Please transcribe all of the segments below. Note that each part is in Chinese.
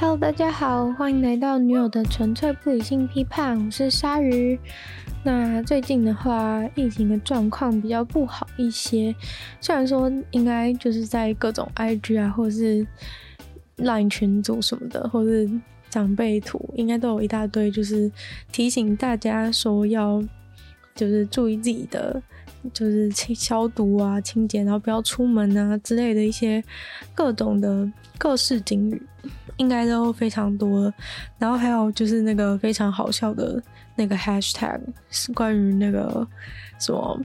Hello，大家好，欢迎来到女友的纯粹不理性批判，我是鲨鱼。那最近的话，疫情的状况比较不好一些，虽然说应该就是在各种 IG 啊，或是 Line 群组什么的，或是长辈图，应该都有一大堆，就是提醒大家说要就是注意自己的。就是清消毒啊、清洁，然后不要出门啊之类的一些各种的各式警语，应该都非常多。然后还有就是那个非常好笑的那个 hashtag，是关于那个什么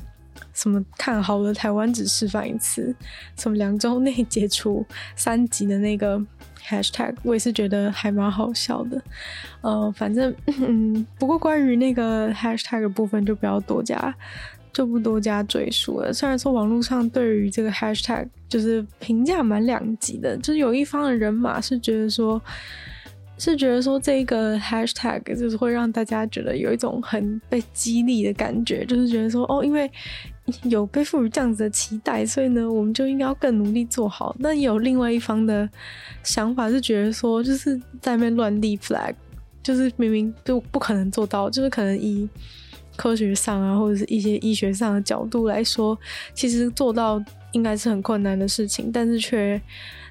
什么看好了台湾只示范一次，什么两周内解除三级的那个 hashtag，我也是觉得还蛮好笑的。呃，反正嗯，不过关于那个 hashtag 的部分就不要多加。就不多加赘述了。虽然说网络上对于这个 hashtag 就是评价蛮两极的，就是有一方的人马是觉得说，是觉得说这个 hashtag 就是会让大家觉得有一种很被激励的感觉，就是觉得说哦，因为有被赋予这样子的期待，所以呢，我们就应该要更努力做好。那有另外一方的想法是觉得说，就是在那边乱立 flag，就是明明就不可能做到，就是可能以。科学上啊，或者是一些医学上的角度来说，其实做到应该是很困难的事情，但是却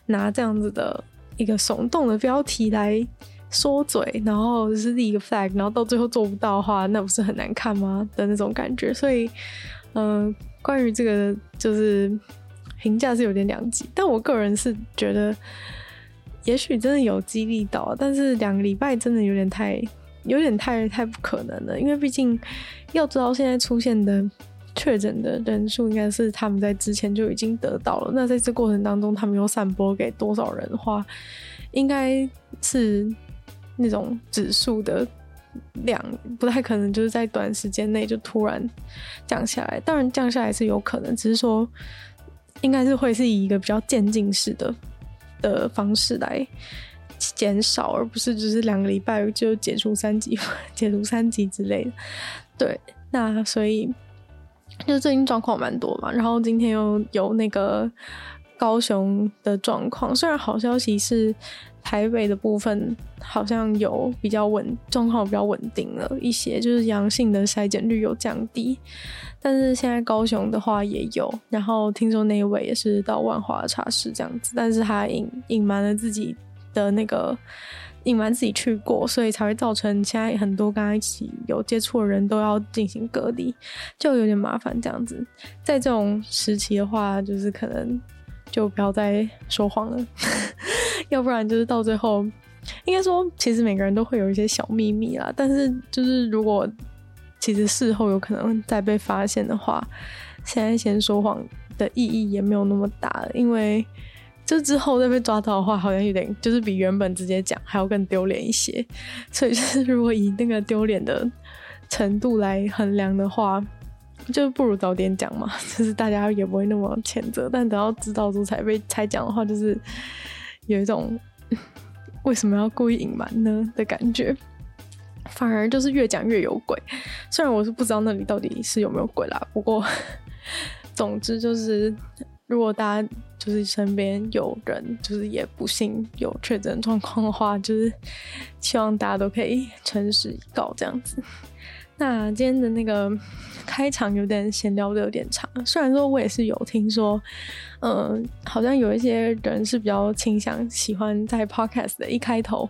拿这样子的一个耸动的标题来说嘴，然后是立一个 flag，然后到最后做不到的话，那不是很难看吗？的那种感觉。所以，嗯、关于这个就是评价是有点两极，但我个人是觉得，也许真的有激励到，但是两个礼拜真的有点太。有点太太不可能了，因为毕竟要知道现在出现的确诊的人数，应该是他们在之前就已经得到了。那在这过程当中，他们又散播给多少人的话，应该是那种指数的量不太可能，就是在短时间内就突然降下来。当然降下来是有可能，只是说应该是会是以一个比较渐进式的的方式来。减少，而不是只是两个礼拜就解除三级、解除三级之类的。对，那所以就最近状况蛮多嘛。然后今天又有那个高雄的状况，虽然好消息是台北的部分好像有比较稳，状况比较稳定了一些，就是阳性的筛检率有降低。但是现在高雄的话也有，然后听说那一位也是到万华茶室这样子，但是他隐隐瞒了自己。的那个隐瞒自己去过，所以才会造成现在很多跟他一起有接触的人都要进行隔离，就有点麻烦这样子。在这种时期的话，就是可能就不要再说谎了，要不然就是到最后，应该说其实每个人都会有一些小秘密啦。但是就是如果其实事后有可能再被发现的话，现在先说谎的意义也没有那么大了，因为。就之后再被抓到的话，好像有点就是比原本直接讲还要更丢脸一些。所以就是如果以那个丢脸的程度来衡量的话，就不如早点讲嘛，就是大家也不会那么谴责。但等到知道之后才被才讲的话，就是有一种为什么要故意隐瞒呢的感觉，反而就是越讲越有鬼。虽然我是不知道那里到底是有没有鬼啦，不过 总之就是。如果大家就是身边有人，就是也不幸有确诊状况的话，就是希望大家都可以诚实告这样子。那今天的那个开场有点闲聊的有点长，虽然说我也是有听说，嗯、呃，好像有一些人是比较倾向喜欢在 podcast 的一开头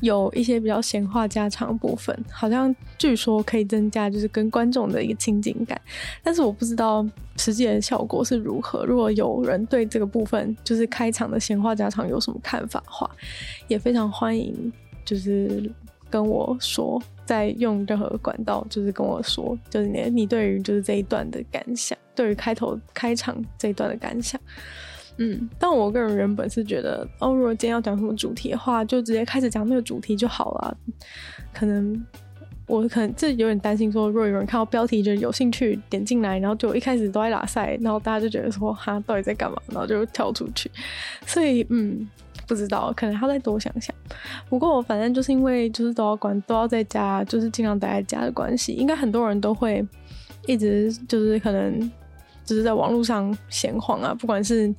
有一些比较闲话家常部分，好像据说可以增加就是跟观众的一个亲近感，但是我不知道实际的效果是如何。如果有人对这个部分就是开场的闲话家常有什么看法话，也非常欢迎，就是。跟我说，在用任何管道，就是跟我说，就是你你对于就是这一段的感想，对于开头开场这一段的感想，嗯，但我个人原本是觉得，哦，如果今天要讲什么主题的话，就直接开始讲那个主题就好了。可能我可能这有点担心说，说如果有人看到标题就有兴趣点进来，然后就一开始都在拉赛，然后大家就觉得说，哈，到底在干嘛？然后就跳出去。所以，嗯。不知道，可能还要再多想想。不过我反正就是因为就是都要关，都要在家，就是尽量待在家的关系，应该很多人都会一直就是可能就是在网络上闲晃啊，不管是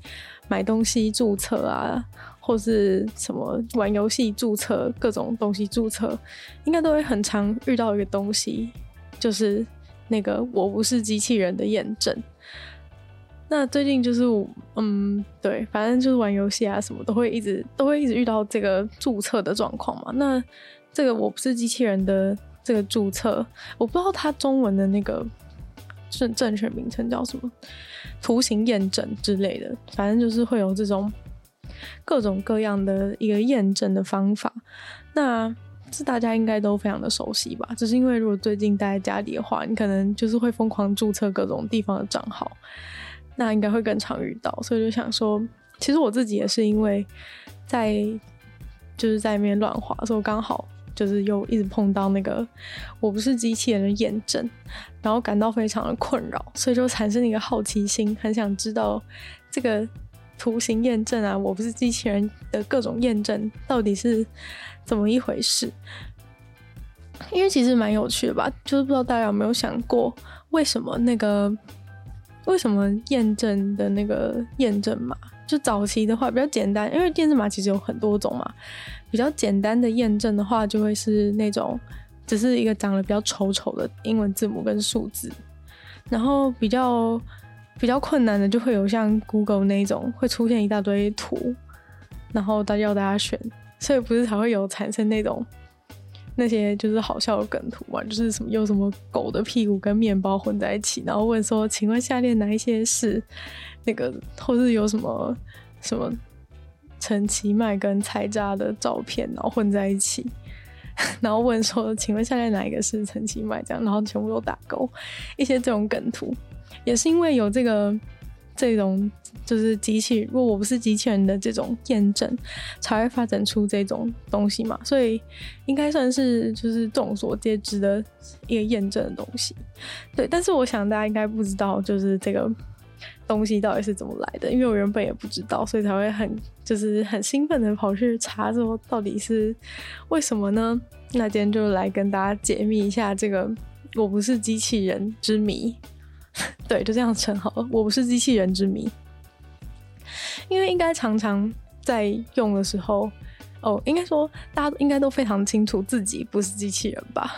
买东西注册啊，或是什么玩游戏注册各种东西注册，应该都会很常遇到一个东西，就是那个我不是机器人的验证。那最近就是，嗯，对，反正就是玩游戏啊，什么都会一直都会一直遇到这个注册的状况嘛。那这个我不是机器人的这个注册，我不知道它中文的那个正正确名称叫什么，图形验证之类的，反正就是会有这种各种各样的一个验证的方法。那这大家应该都非常的熟悉吧？只是因为如果最近待在家里的话，你可能就是会疯狂注册各种地方的账号。那应该会更常遇到，所以就想说，其实我自己也是因为在就是在那边乱滑，所以我刚好就是又一直碰到那个我不是机器人的验证，然后感到非常的困扰，所以就产生了一个好奇心，很想知道这个图形验证啊，我不是机器人的各种验证到底是怎么一回事？因为其实蛮有趣的吧，就是不知道大家有没有想过，为什么那个。为什么验证的那个验证码就早期的话比较简单？因为验证码其实有很多种嘛。比较简单的验证的话，就会是那种只是一个长得比较丑丑的英文字母跟数字。然后比较比较困难的，就会有像 Google 那种会出现一大堆图，然后大家要大家选，所以不是才会有产生那种。那些就是好笑的梗图嘛，就是什么有什么狗的屁股跟面包混在一起，然后问说，请问下列哪一些是那个，或是有什么什么陈其迈跟菜渣的照片，然后混在一起，然后问说，请问下列哪一个是陈其迈这样，然后全部都打勾，一些这种梗图，也是因为有这个。这种就是机器，如果我不是机器人的这种验证，才会发展出这种东西嘛，所以应该算是就是众所皆知的一个验证的东西。对，但是我想大家应该不知道，就是这个东西到底是怎么来的，因为我原本也不知道，所以才会很就是很兴奋的跑去查说到底是为什么呢？那今天就来跟大家解密一下这个我不是机器人之谜。对，就这样称好了。我不是机器人之谜，因为应该常常在用的时候，哦，应该说大家应该都非常清楚自己不是机器人吧，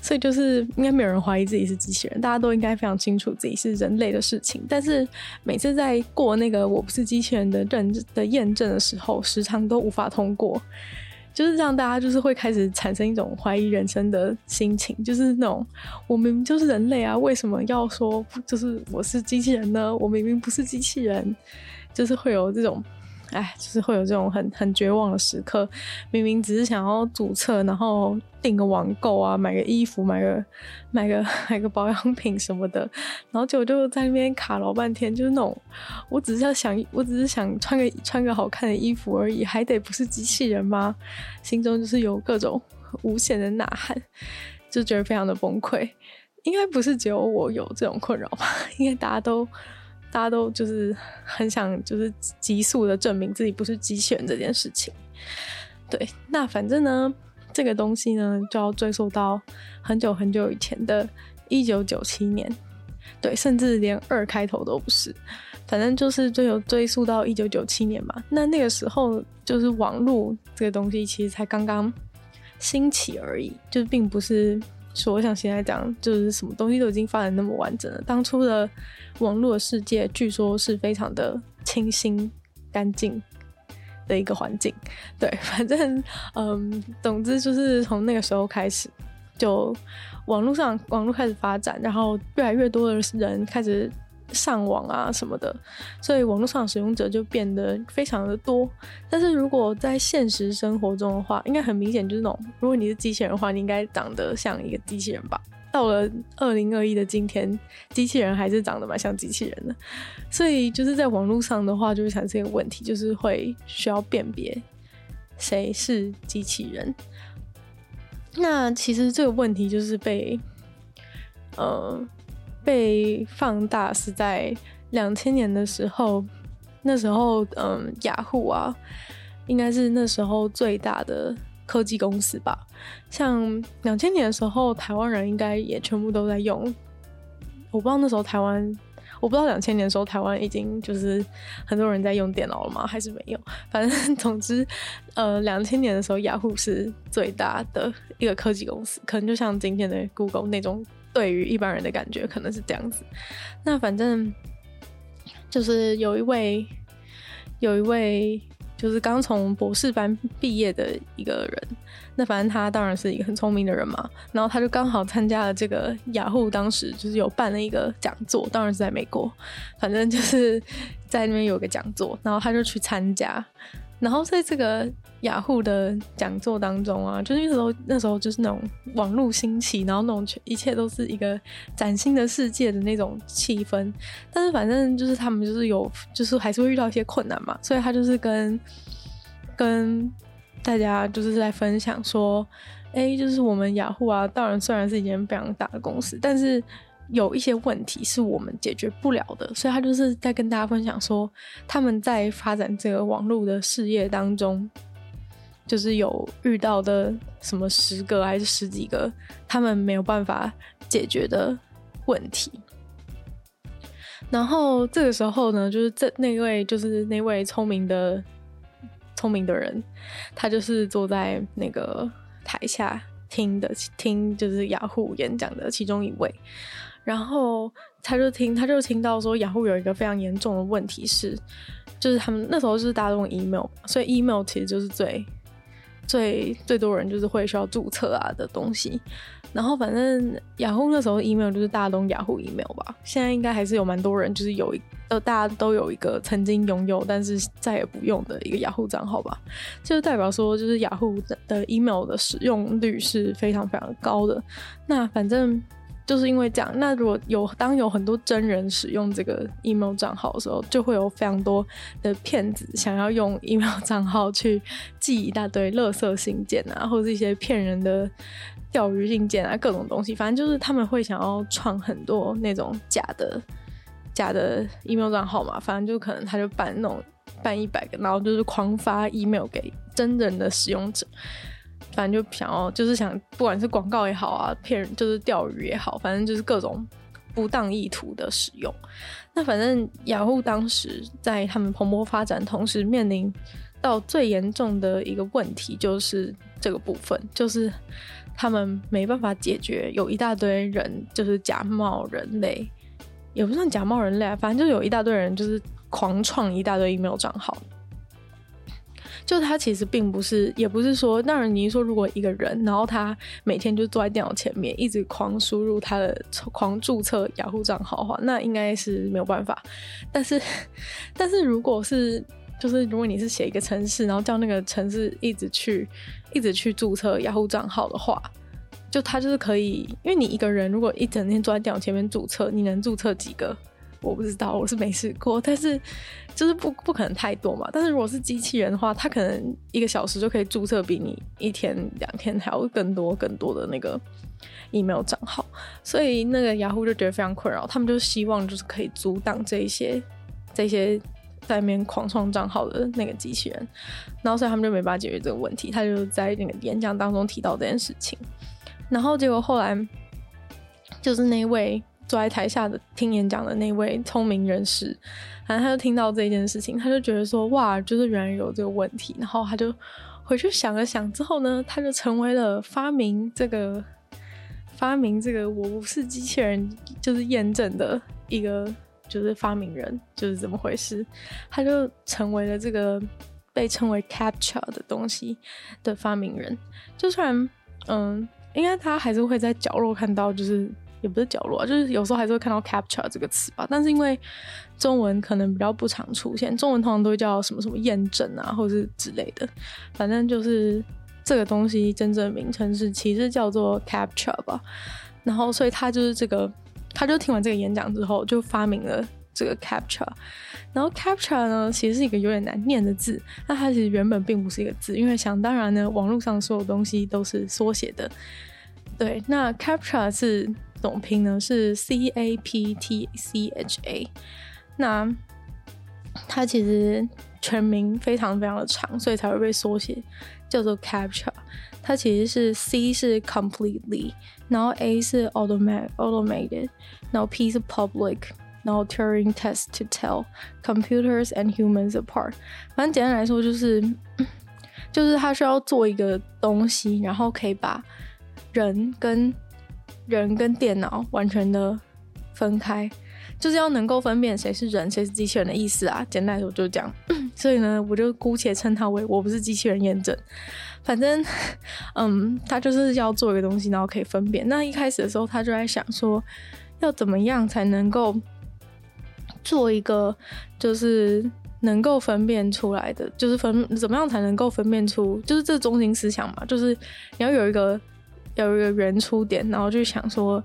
所以就是应该没有人怀疑自己是机器人，大家都应该非常清楚自己是人类的事情。但是每次在过那个我不是机器人的认的验证的时候，时常都无法通过。就是让大家就是会开始产生一种怀疑人生的心情，就是那种我明明就是人类啊，为什么要说就是我是机器人呢？我明明不是机器人，就是会有这种。哎，就是会有这种很很绝望的时刻。明明只是想要注册，然后订个网购啊，买个衣服，买个买个买个保养品什么的，然后结果就在那边卡老半天。就是那种，我只是要想，我只是想穿个穿个好看的衣服而已，还得不是机器人吗？心中就是有各种无限的呐喊，就觉得非常的崩溃。应该不是只有我有这种困扰吧？应该大家都。大家都就是很想，就是急速的证明自己不是机器人这件事情。对，那反正呢，这个东西呢，就要追溯到很久很久以前的一九九七年。对，甚至连二开头都不是，反正就是最有追溯到一九九七年嘛。那那个时候，就是网络这个东西其实才刚刚兴起而已，就并不是。说，我想现在讲，就是什么东西都已经发展那么完整了。当初的网络世界，据说是非常的清新、干净的一个环境。对，反正，嗯，总之就是从那个时候开始，就网络上网络开始发展，然后越来越多的人开始。上网啊什么的，所以网络上使用者就变得非常的多。但是如果在现实生活中的话，应该很明显就是那种，如果你是机器人的话，你应该长得像一个机器人吧？到了二零二一的今天，机器人还是长得蛮像机器人的。所以就是在网络上的话，就会产生一个问题，就是会需要辨别谁是机器人。那其实这个问题就是被，呃。被放大是在两千年的时候，那时候，嗯，雅虎啊，应该是那时候最大的科技公司吧。像两千年的时候，台湾人应该也全部都在用。我不知道那时候台湾，我不知道两千年的时候台湾已经就是很多人在用电脑了吗？还是没有？反正总之，呃，两千年的时候，雅虎是最大的一个科技公司，可能就像今天的 Google 那种，对于一般人的感觉可能是这样子。那反正就是有一位，有一位。就是刚从博士班毕业的一个人，那反正他当然是一个很聪明的人嘛。然后他就刚好参加了这个雅虎，当时就是有办了一个讲座，当然是在美国，反正就是在那边有个讲座，然后他就去参加。然后在这个雅虎的讲座当中啊，就是那时候那时候就是那种网络兴起，然后那种一切都是一个崭新的世界的那种气氛。但是反正就是他们就是有，就是还是会遇到一些困难嘛，所以他就是跟跟大家就是在分享说，哎，就是我们雅虎啊，当然虽然是一间非常大的公司，但是。有一些问题是我们解决不了的，所以他就是在跟大家分享说，他们在发展这个网络的事业当中，就是有遇到的什么十个还是十几个他们没有办法解决的问题。然后这个时候呢，就是这那位就是那位聪明的聪明的人，他就是坐在那个台下听的听，就是雅虎演讲的其中一位。然后他就听，他就听到说，雅虎有一个非常严重的问题是，就是他们那时候就是大家都用 email，所以 email 其实就是最最最多人就是会需要注册啊的东西。然后反正雅虎那时候 email 就是大家都用雅虎 email 吧，现在应该还是有蛮多人就是有一呃大家都有一个曾经拥有但是再也不用的一个雅虎账号吧，就代表说就是雅虎的 email 的使用率是非常非常高的。那反正。就是因为这样，那如果有当有很多真人使用这个 email 账号的时候，就会有非常多的骗子想要用 email 账号去寄一大堆垃圾信件啊，或者一些骗人的钓鱼信件啊，各种东西。反正就是他们会想要创很多那种假的假的 email 账号嘛。反正就可能他就办那种办一百个，然后就是狂发 email 给真人的使用者。反正就想要，就是想，不管是广告也好啊，骗人就是钓鱼也好，反正就是各种不当意图的使用。那反正雅虎当时在他们蓬勃发展同时，面临到最严重的一个问题，就是这个部分，就是他们没办法解决，有一大堆人就是假冒人类，也不算假冒人类啊，反正就有一大堆人就是狂创一大堆 email 账号。就他其实并不是，也不是说，当然你说如果一个人，然后他每天就坐在电脑前面，一直狂输入他的狂注册雅虎账号的话，那应该是没有办法。但是，但是如果是，就是如果你是写一个程式，然后叫那个程式一直去，一直去注册雅虎账号的话，就他就是可以，因为你一个人如果一整天坐在电脑前面注册，你能注册几个？我不知道，我是没试过，但是就是不不可能太多嘛。但是如果是机器人的话，它可能一个小时就可以注册比你一天两天还要更多更多的那个 email 账号，所以那个雅虎就觉得非常困扰，他们就希望就是可以阻挡这一些这些在里面狂创账号的那个机器人，然后所以他们就没办法解决这个问题。他就在那个演讲当中提到这件事情，然后结果后来就是那位。坐在台下的听演讲的那位聪明人士，然后他就听到这件事情，他就觉得说：“哇，就是原来有这个问题。”然后他就回去想了想之后呢，他就成为了发明这个发明这个我不是机器人就是验证的一个就是发明人，就是怎么回事？他就成为了这个被称为 “capture” 的东西的发明人。就算嗯，应该他还是会在角落看到，就是。也不是角落啊，就是有时候还是会看到 captcha 这个词吧，但是因为中文可能比较不常出现，中文通常都会叫什么什么验证啊，或者是之类的，反正就是这个东西真正的名称是其实叫做 captcha 吧。然后所以他就是这个，他就听完这个演讲之后就发明了这个 captcha。然后 captcha 呢，其实是一个有点难念的字，那它其实原本并不是一个字，因为想当然呢，网络上所有东西都是缩写的。对，那 captcha 是。怎么拼呢？是 C A P T C H A。那它其实全名非常非常的长，所以才会被缩写叫做 CAPTCHA。它其实是 C 是 completely，然后 A 是 automatic automated，然后 P 是 public 然后 Turing test to tell computers and humans apart。反正简单来说就是，就是他需要做一个东西，然后可以把人跟人跟电脑完全的分开，就是要能够分辨谁是人，谁是机器人的意思啊。简单来说就是这样。所以呢，我就姑且称他为我不是机器人验证。反正，嗯，他就是要做一个东西，然后可以分辨。那一开始的时候，他就在想说，要怎么样才能够做一个，就是能够分辨出来的，就是分怎么样才能够分辨出，就是这中心思想嘛，就是你要有一个有一个原初点，然后就想说，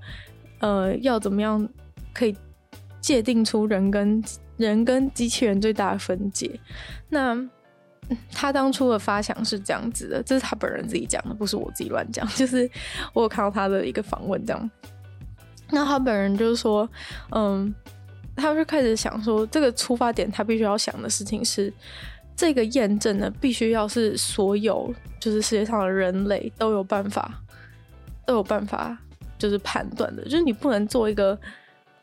呃，要怎么样可以界定出人跟人跟机器人最大的分界？那。他当初的发想是这样子的，这是他本人自己讲的，不是我自己乱讲。就是我有看到他的一个访问，这样。那他本人就是说，嗯，他就开始想说，这个出发点他必须要想的事情是，这个验证呢，必须要是所有就是世界上的人类都有办法，都有办法就是判断的，就是你不能做一个。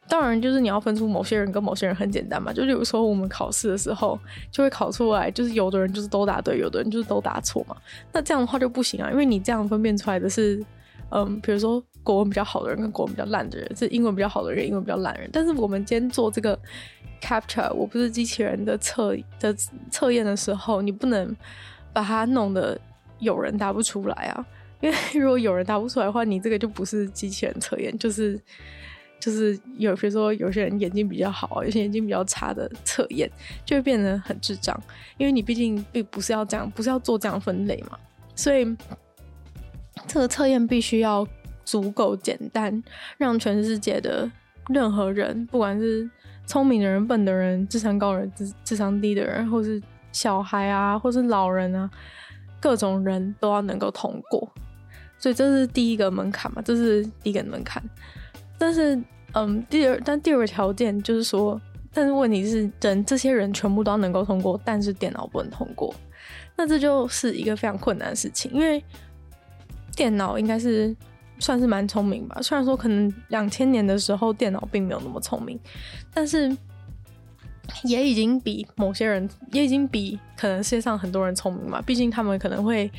当然，就是你要分出某些人跟某些人很简单嘛。就比如说我们考试的时候，就会考出来，就是有的人就是都答对，有的人就是都答错嘛。那这样的话就不行啊，因为你这样分辨出来的是，嗯，比如说国文比较好的人跟国文比较烂的人，是英文比较好的人，英文比较烂人。但是我们今天做这个 capture，我不是机器人的测的测验的时候，你不能把它弄得有人答不出来啊。因为如果有人答不出来的话，你这个就不是机器人测验，就是。就是有，比如说有些人眼睛比较好，有些眼睛比较差的测验，就会变得很智障，因为你毕竟并不是要这样，不是要做这样分类嘛，所以这个测验必须要足够简单，让全世界的任何人，不管是聪明的人、笨的人、智商高的人、智智商低的人，或是小孩啊，或是老人啊，各种人都要能够通过，所以这是第一个门槛嘛，这是第一个门槛。但是，嗯，第二，但第二个条件就是说，但是问题是，人这些人全部都能够通过，但是电脑不能通过，那这就是一个非常困难的事情，因为电脑应该是算是蛮聪明吧，虽然说可能两千年的时候电脑并没有那么聪明，但是也已经比某些人，也已经比可能世界上很多人聪明嘛，毕竟他们可能会。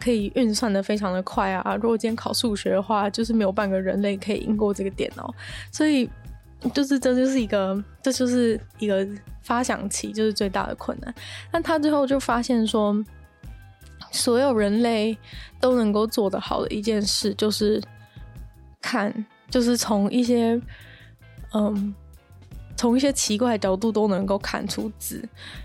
可以运算的非常的快啊！如果今天考数学的话，就是没有半个人类可以赢过这个电脑，所以就是这就是一个，这就是一个发想期，就是最大的困难。但他最后就发现说，所有人类都能够做得好的一件事，就是看，就是从一些，嗯，从一些奇怪的角度都能够看出字，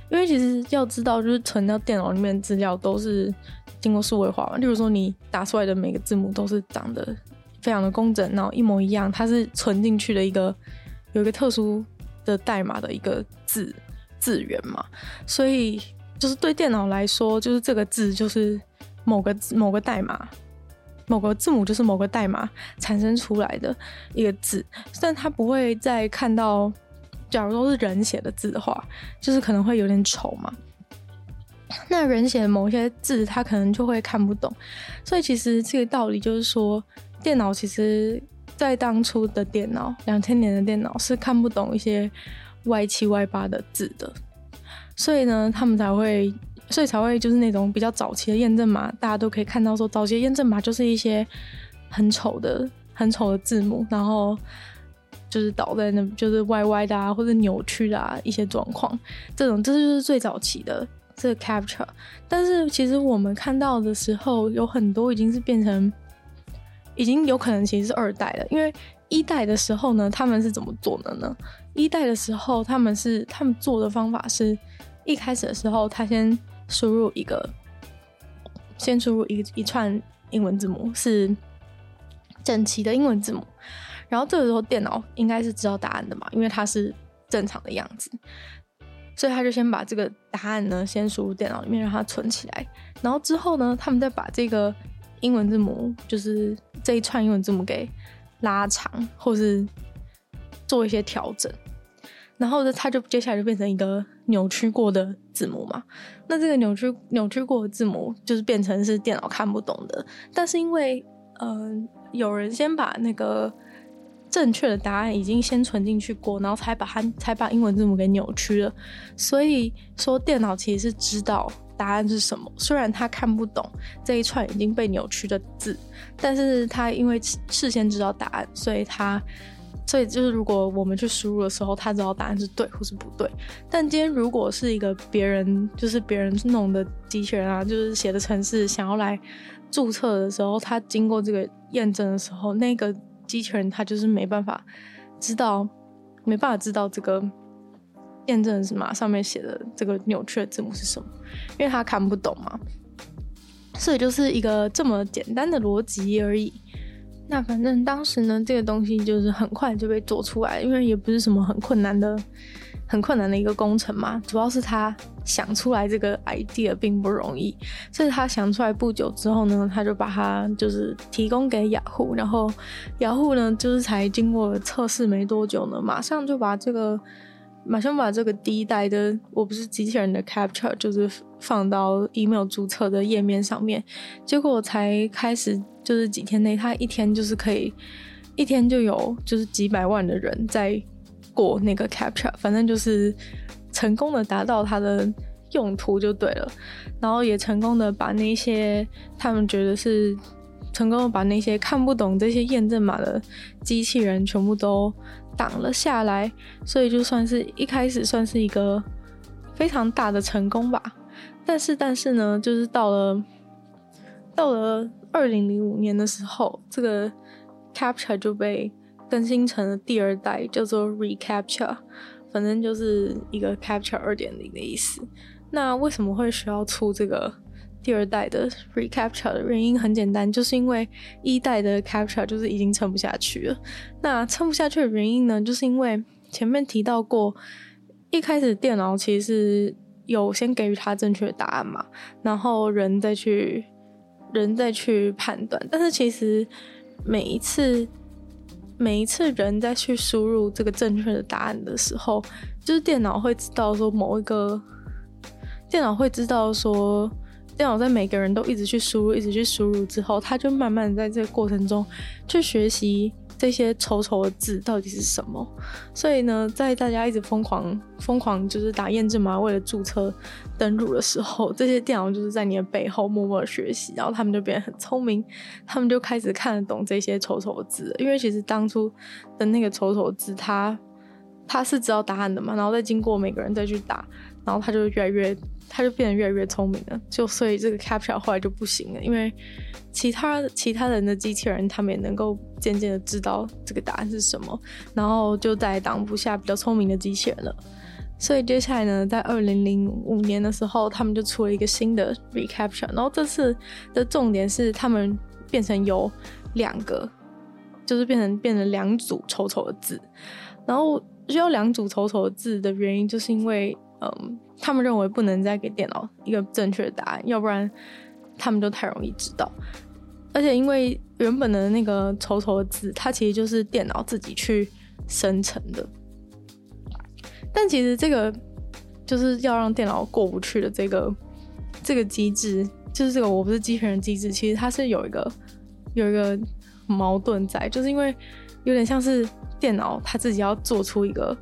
因为其实要知道，就是存到电脑里面资料都是。经过数位化嘛，例如说你打出来的每个字母都是长得非常的工整，然后一模一样，它是存进去的一个有一个特殊的代码的一个字字源嘛，所以就是对电脑来说，就是这个字就是某个某个代码，某个字母就是某个代码产生出来的一个字，但它不会再看到，假如都是人写的字的话，就是可能会有点丑嘛。那人写的某些字，他可能就会看不懂，所以其实这个道理就是说，电脑其实，在当初的电脑，两千年的电脑是看不懂一些歪七歪八的字的，所以呢，他们才会，所以才会就是那种比较早期的验证码，大家都可以看到说，早期的验证码就是一些很丑的、很丑的字母，然后就是倒在那，就是歪歪的啊，或者扭曲的啊一些状况，这种这就是最早期的。这个 capture，但是其实我们看到的时候，有很多已经是变成，已经有可能其实是二代了。因为一代的时候呢，他们是怎么做的呢？一代的时候，他们是他们做的方法是，一开始的时候，他先输入一个，先输入一一串英文字母，是整齐的英文字母，然后这个时候电脑应该是知道答案的嘛，因为它是正常的样子。所以他就先把这个答案呢，先输入电脑里面，让它存起来。然后之后呢，他们再把这个英文字母，就是这一串英文字母给拉长，或是做一些调整。然后呢，它就接下来就变成一个扭曲过的字母嘛。那这个扭曲扭曲过的字母，就是变成是电脑看不懂的。但是因为，嗯、呃，有人先把那个正确的答案已经先存进去过，然后才把它才把英文字母给扭曲了。所以说，电脑其实是知道答案是什么，虽然他看不懂这一串已经被扭曲的字，但是他因为事先知道答案，所以他所以就是如果我们去输入的时候，他知道答案是对或是不对。但今天如果是一个别人，就是别人弄的机器人啊，就是写的程式想要来注册的时候，他经过这个验证的时候，那个。机器人它就是没办法知道，没办法知道这个验证是嘛，上面写的这个扭曲的字母是什么，因为它看不懂嘛。所以就是一个这么简单的逻辑而已。那反正当时呢，这个东西就是很快就被做出来，因为也不是什么很困难的。很困难的一个工程嘛，主要是他想出来这个 idea 并不容易，所以他想出来不久之后呢，他就把它就是提供给雅虎，然后雅虎呢就是才经过测试没多久呢，马上就把这个马上把这个第一代的我不是机器人的 capture 就是放到 email 注册的页面上面，结果才开始就是几天内，他一天就是可以一天就有就是几百万的人在。过那个 captcha，反正就是成功的达到它的用途就对了，然后也成功的把那些他们觉得是成功的把那些看不懂这些验证码的机器人全部都挡了下来，所以就算是一开始算是一个非常大的成功吧。但是但是呢，就是到了到了二零零五年的时候，这个 captcha 就被。更新成了第二代，叫做 Recapture，反正就是一个 Capture 二点零的意思。那为什么会需要出这个第二代的 Recapture 的原因很简单，就是因为一代的 Capture 就是已经撑不下去了。那撑不下去的原因呢，就是因为前面提到过，一开始电脑其实有先给予它正确的答案嘛，然后人再去人再去判断，但是其实每一次。每一次人在去输入这个正确的答案的时候，就是电脑会知道说某一个，电脑会知道说，电脑在每个人都一直去输入，一直去输入之后，它就慢慢在这个过程中去学习。这些丑丑的字到底是什么？所以呢，在大家一直疯狂疯狂就是打验证码，为了注册登录的时候，这些电脑就是在你的背后默默的学习，然后他们就变得很聪明，他们就开始看得懂这些丑丑的字。因为其实当初的那个丑丑字，它它是知道答案的嘛，然后再经过每个人再去打，然后它就越来越。他就变得越来越聪明了，就所以这个 captcha 后来就不行了，因为其他其他人的机器人他们也能够渐渐的知道这个答案是什么，然后就再也挡不下比较聪明的机器人了。所以接下来呢，在二零零五年的时候，他们就出了一个新的 reCAPTCHA，然后这次的重点是他们变成有两个，就是变成变成两组丑丑的字，然后需要两组丑丑的字的原因，就是因为嗯。他们认为不能再给电脑一个正确的答案，要不然他们就太容易知道。而且因为原本的那个丑丑的字，它其实就是电脑自己去生成的。但其实这个就是要让电脑过不去的这个这个机制，就是这个我不是机器人机制，其实它是有一个有一个矛盾在，就是因为有点像是电脑它自己要做出一个。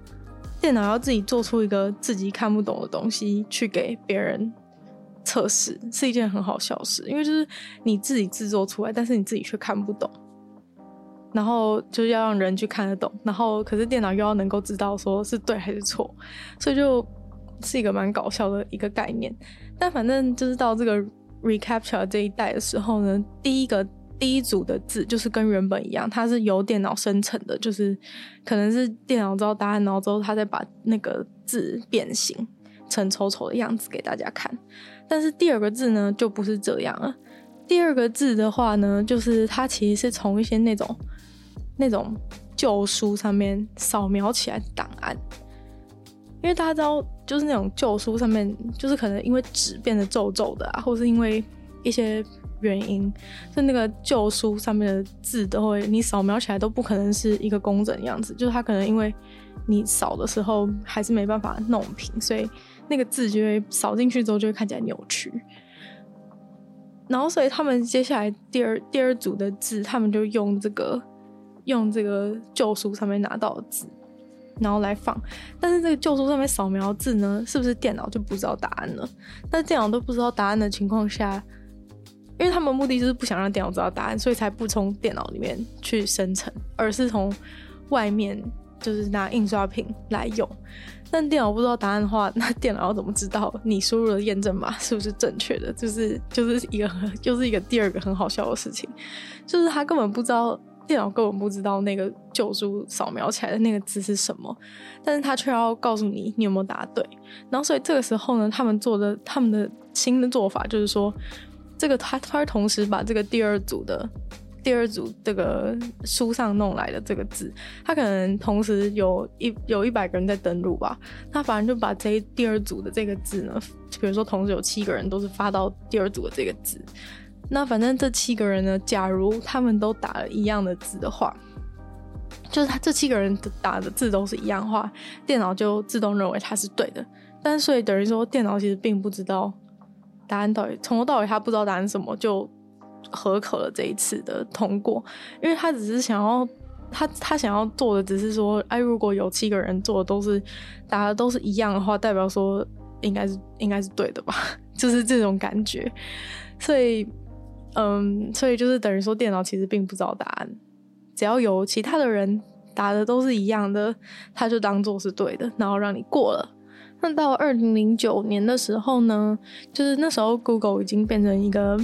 电脑要自己做出一个自己看不懂的东西去给别人测试，是一件很好笑事。因为就是你自己制作出来，但是你自己却看不懂，然后就是要让人去看得懂，然后可是电脑又要能够知道说是对还是错，所以就是一个蛮搞笑的一个概念。但反正就是到这个 recapture 这一代的时候呢，第一个。第一组的字就是跟原本一样，它是由电脑生成的，就是可能是电脑知道答案，然后之后它再把那个字变形成丑丑的样子给大家看。但是第二个字呢，就不是这样了。第二个字的话呢，就是它其实是从一些那种那种旧书上面扫描起来档案，因为大家知道，就是那种旧书上面，就是可能因为纸变得皱皱的啊，或是因为一些。原因是那个旧书上面的字都会，你扫描起来都不可能是一个工整的样子，就是它可能因为你扫的时候还是没办法弄平，所以那个字就会扫进去之后就会看起来扭曲。然后，所以他们接下来第二第二组的字，他们就用这个用这个旧书上面拿到的字，然后来放。但是这个旧书上面扫描字呢，是不是电脑就不知道答案了？那电脑都不知道答案的情况下，因为他们目的就是不想让电脑知道答案，所以才不从电脑里面去生成，而是从外面就是拿印刷品来用。但电脑不知道答案的话，那电脑要怎么知道你输入的验证码是不是正确的？就是就是一个就是一个第二个很好笑的事情，就是他根本不知道，电脑根本不知道那个旧书扫描起来的那个字是什么，但是他却要告诉你你有没有答对。然后所以这个时候呢，他们做的他们的新的做法就是说，这个他他同时把这个第二组的。第二组这个书上弄来的这个字，他可能同时有一有一百个人在登录吧，他反正就把这第二组的这个字呢，比如说同时有七个人都是发到第二组的这个字，那反正这七个人呢，假如他们都打了一样的字的话，就是他这七个人打的字都是一样话，电脑就自动认为他是对的，但所以等于说电脑其实并不知道答案到底，从头到尾他不知道答案什么就。合口了这一次的通过，因为他只是想要他他想要做的只是说，哎，如果有七个人做的都是答的都是一样的话，代表说应该是应该是对的吧，就是这种感觉。所以，嗯，所以就是等于说电脑其实并不知道答案，只要有其他的人答的都是一样的，他就当做是对的，然后让你过了。那到二零零九年的时候呢，就是那时候 Google 已经变成一个。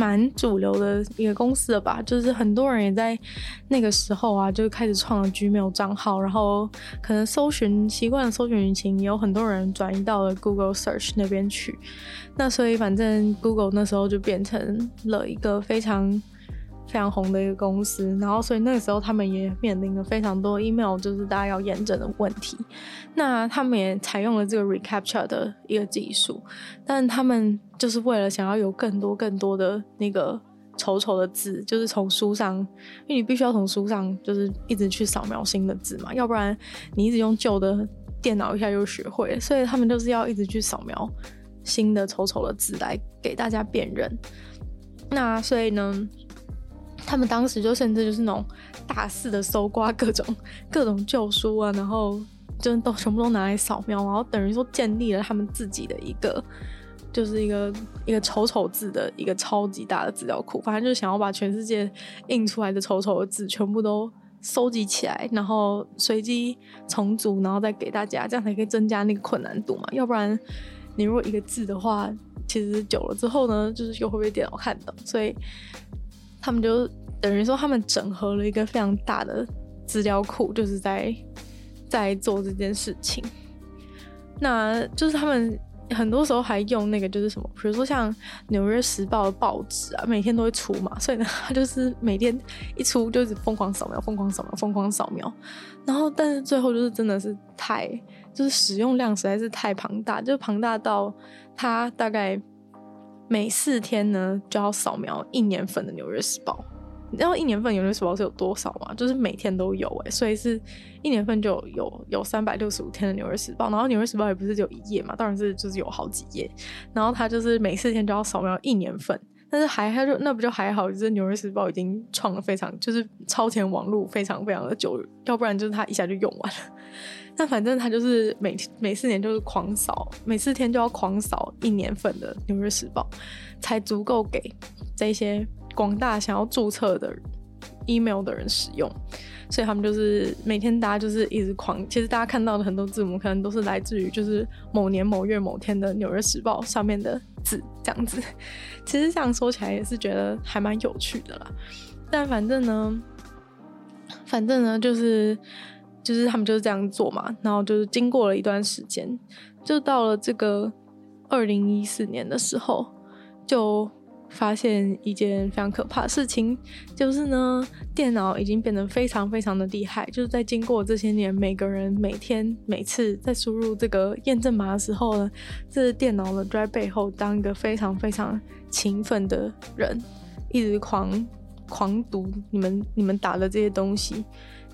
蛮主流的一个公司了吧，就是很多人也在那个时候啊，就开始创了 Gmail 账号，然后可能搜寻习惯了搜寻引擎，也有很多人转移到了 Google Search 那边去。那所以反正 Google 那时候就变成了一个非常。非常红的一个公司，然后所以那个时候他们也面临了非常多 email 就是大家要验证的问题。那他们也采用了这个 reCAPTCHA 的一个技术，但他们就是为了想要有更多更多的那个丑丑的字，就是从书上，因为你必须要从书上就是一直去扫描新的字嘛，要不然你一直用旧的电脑一下就学会，所以他们就是要一直去扫描新的丑丑的字来给大家辨认。那所以呢？他们当时就甚至就是那种大肆的搜刮各种 各种旧书啊，然后就都全部都拿来扫描，然后等于说建立了他们自己的一个，就是一个一个丑丑字的一个超级大的资料库。反正就是想要把全世界印出来的丑丑的字全部都收集起来，然后随机重组，然后再给大家，这样才可以增加那个困难度嘛。要不然你如果一个字的话，其实久了之后呢，就是又会被电脑看到，所以。他们就等于说，他们整合了一个非常大的资料库，就是在在做这件事情。那就是他们很多时候还用那个，就是什么，比如说像《纽约时报》的报纸啊，每天都会出嘛，所以呢，他就是每天一出就一直疯狂扫描，疯狂扫描，疯狂扫描。然后，但是最后就是真的是太，就是使用量实在是太庞大，就庞大到他大概。每四天呢，就要扫描一年份的《纽约时报》。你知道一年份《纽约时报》是有多少吗？就是每天都有哎，所以是一年份就有有三百六十五天的《纽约时报》。然后《纽约时报》也不是只有一页嘛，当然是就是有好几页。然后他就是每四天就要扫描一年份，但是还还就那不就还好，就是《纽约时报》已经创了非常就是超前网路非常非常的久，要不然就是他一下就用完了。但反正他就是每每四年就是狂扫，每四天就要狂扫一年份的《纽约时报》，才足够给这些广大想要注册的 email 的人使用。所以他们就是每天大家就是一直狂，其实大家看到的很多字母可能都是来自于就是某年某月某天的《纽约时报》上面的字这样子。其实这样说起来也是觉得还蛮有趣的啦。但反正呢，反正呢就是。就是他们就是这样做嘛，然后就是经过了一段时间，就到了这个二零一四年的时候，就发现一件非常可怕的事情，就是呢，电脑已经变得非常非常的厉害。就是在经过这些年，每个人每天每次在输入这个验证码的时候呢，这个电脑呢就在背后当一个非常非常勤奋的人，一直狂狂读你们你们打的这些东西。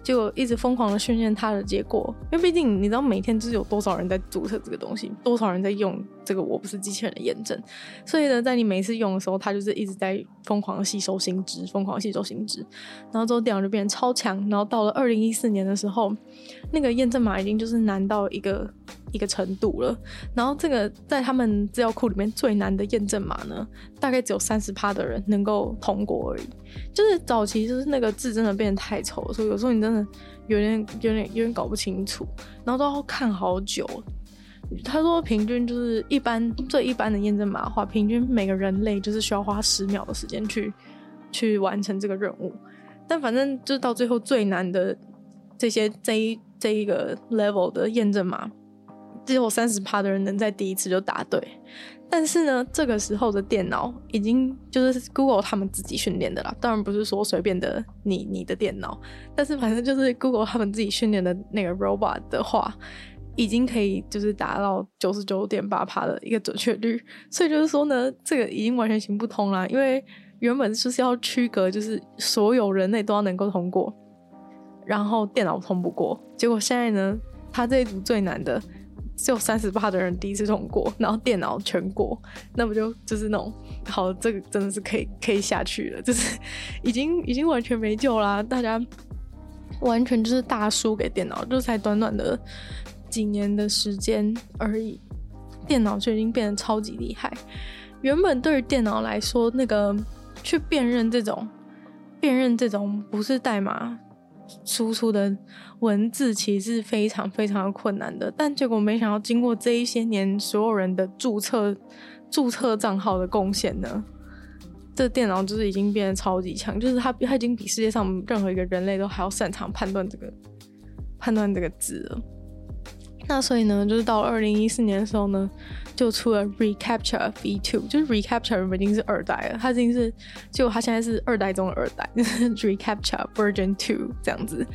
就一直疯狂的训练它的结果，因为毕竟你知道每天就是有多少人在注册这个东西，多少人在用这个我不是机器人的验证。所以呢，在你每一次用的时候，它就是一直在疯狂吸收新知，疯狂吸收新知，然后之后电脑就变得超强。然后到了二零一四年的时候，那个验证码已经就是难到一个一个程度了。然后这个在他们资料库里面最难的验证码呢，大概只有三十趴的人能够通过而已。就是早期就是那个字真的变得太丑，所以有时候你真的。有点、有点、有点搞不清楚，然后都要看好久。他说，平均就是一般最一般的验证码的话，平均每个人类就是需要花十秒的时间去去完成这个任务。但反正就到最后最难的这些这一这一个 level 的验证码，只有三十趴的人能在第一次就答对。但是呢，这个时候的电脑已经就是 Google 他们自己训练的啦，当然不是说随便的你你的电脑，但是反正就是 Google 他们自己训练的那个 robot 的话，已经可以就是达到九十九点八趴的一个准确率，所以就是说呢，这个已经完全行不通啦，因为原本就是要区隔，就是所有人类都要能够通过，然后电脑通不过，结果现在呢，他这一组最难的。只有三十八的人第一次通过，然后电脑全过，那不就就是那种好，这个真的是可以可以下去了，就是已经已经完全没救啦，大家完全就是大输给电脑，就才短短的几年的时间而已，电脑就已经变得超级厉害。原本对于电脑来说，那个去辨认这种辨认这种不是代码。输出的文字其实是非常非常的困难的，但结果没想到，经过这一些年所有人的注册注册账号的贡献呢，这电脑就是已经变得超级强，就是它它已经比世界上任何一个人类都还要擅长判断这个判断这个字了。那所以呢，就是到二零一四年的时候呢，就出了 reCAPTCHA v2，就是 reCAPTCHA 已经是二代了，它已经是，就它现在是二代中的二代，就是 reCAPTCHA version two 这样子，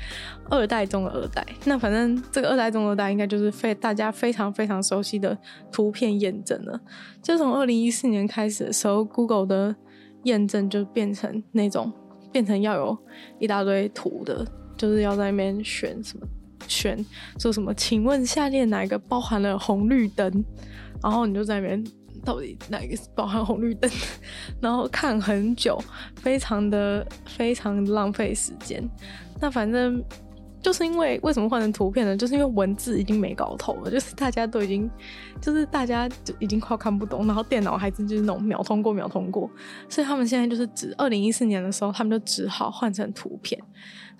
二代中的二代。那反正这个二代中的二代应该就是非大家非常非常熟悉的图片验证了。就从二零一四年开始的时候，Google 的验证就变成那种变成要有一大堆图的，就是要在那边选什么。选说什么？请问下列哪一个包含了红绿灯？然后你就在那边，到底哪一个是包含红绿灯？然后看很久，非常的非常浪费时间。那反正。就是因为为什么换成图片呢？就是因为文字已经没搞头了，就是大家都已经，就是大家就已经快看不懂，然后电脑还是就是那种秒通过秒通过，所以他们现在就是只二零一四年的时候，他们就只好换成图片。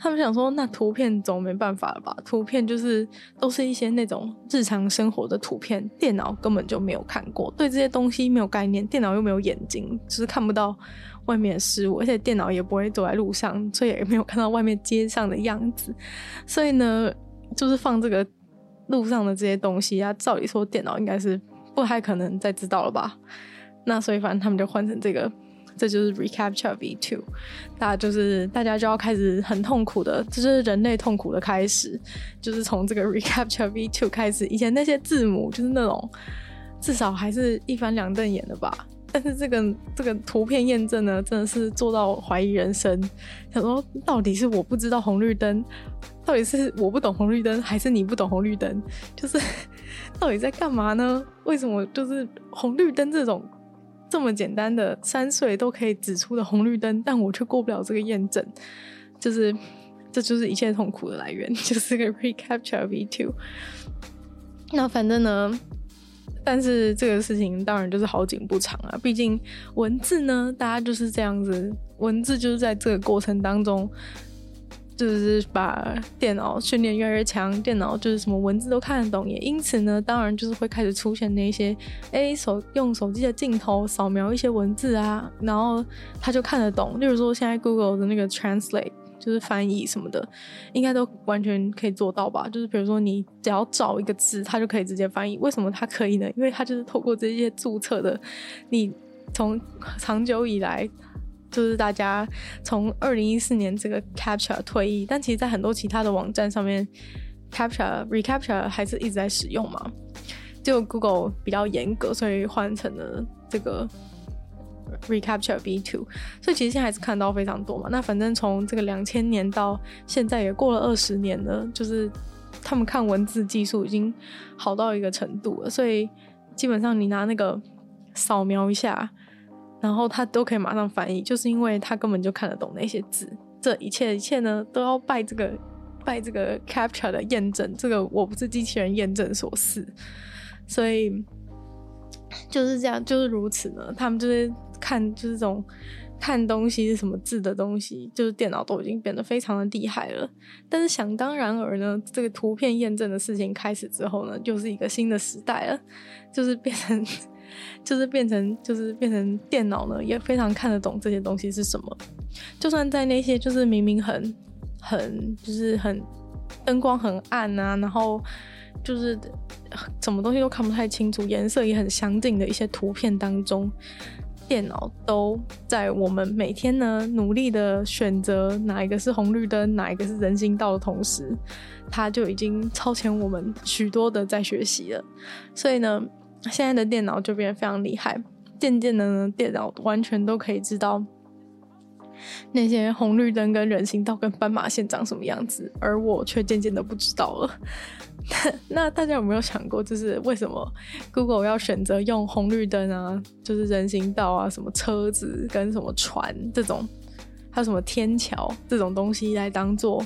他们想说，那图片总没办法了吧？图片就是都是一些那种日常生活的图片，电脑根本就没有看过，对这些东西没有概念，电脑又没有眼睛，就是看不到。外面的事物，而且电脑也不会走在路上，所以也没有看到外面街上的样子。所以呢，就是放这个路上的这些东西啊，照理说电脑应该是不太可能再知道了吧？那所以反正他们就换成这个，这就是 recapture v two 那就是大家就要开始很痛苦的，这就是人类痛苦的开始，就是从这个 recapture v two 开始。以前那些字母就是那种至少还是一翻两瞪眼的吧。但是这个这个图片验证呢，真的是做到怀疑人生。想说，到底是我不知道红绿灯，到底是我不懂红绿灯，还是你不懂红绿灯？就是 到底在干嘛呢？为什么就是红绿灯这种这么简单的三岁都可以指出的红绿灯，但我却过不了这个验证？就是这就是一切痛苦的来源，就是个 recapture v two。那反正呢。但是这个事情当然就是好景不长啊，毕竟文字呢，大家就是这样子，文字就是在这个过程当中，就是把电脑训练越来越强，电脑就是什么文字都看得懂，也因此呢，当然就是会开始出现那些，哎，手用手机的镜头扫描一些文字啊，然后他就看得懂，例如说现在 Google 的那个 Translate。就是翻译什么的，应该都完全可以做到吧？就是比如说，你只要找一个字，它就可以直接翻译。为什么它可以呢？因为它就是透过这些注册的。你从长久以来，就是大家从二零一四年这个 CAPTCHA 退役，但其实，在很多其他的网站上面，CAPTCHA、reCAPTCHA 还是一直在使用嘛。就 Google 比较严格，所以换成了这个。Recapture B two，所以其实现在还是看到非常多嘛。那反正从这个两千年到现在也过了二十年了，就是他们看文字技术已经好到一个程度了。所以基本上你拿那个扫描一下，然后它都可以马上翻译，就是因为它根本就看得懂那些字。这一切一切呢，都要拜这个拜这个 capture 的验证，这个我不是机器人验证所赐，所以就是这样，就是如此呢。他们就是看就是这种。看东西是什么字的东西，就是电脑都已经变得非常的厉害了。但是想当然而呢，这个图片验证的事情开始之后呢，就是一个新的时代了，就是变成，就是变成，就是变成电脑呢也非常看得懂这些东西是什么。就算在那些就是明明很很就是很灯光很暗啊，然后就是什么东西都看不太清楚，颜色也很相近的一些图片当中。电脑都在我们每天呢努力的选择哪一个是红绿灯，哪一个是人行道的同时，它就已经超前我们许多的在学习了。所以呢，现在的电脑就变得非常厉害。渐渐的呢，电脑完全都可以知道那些红绿灯跟人行道跟斑马线长什么样子，而我却渐渐的不知道了。那大家有没有想过，就是为什么 Google 要选择用红绿灯啊，就是人行道啊，什么车子跟什么船这种，还有什么天桥这种东西来当做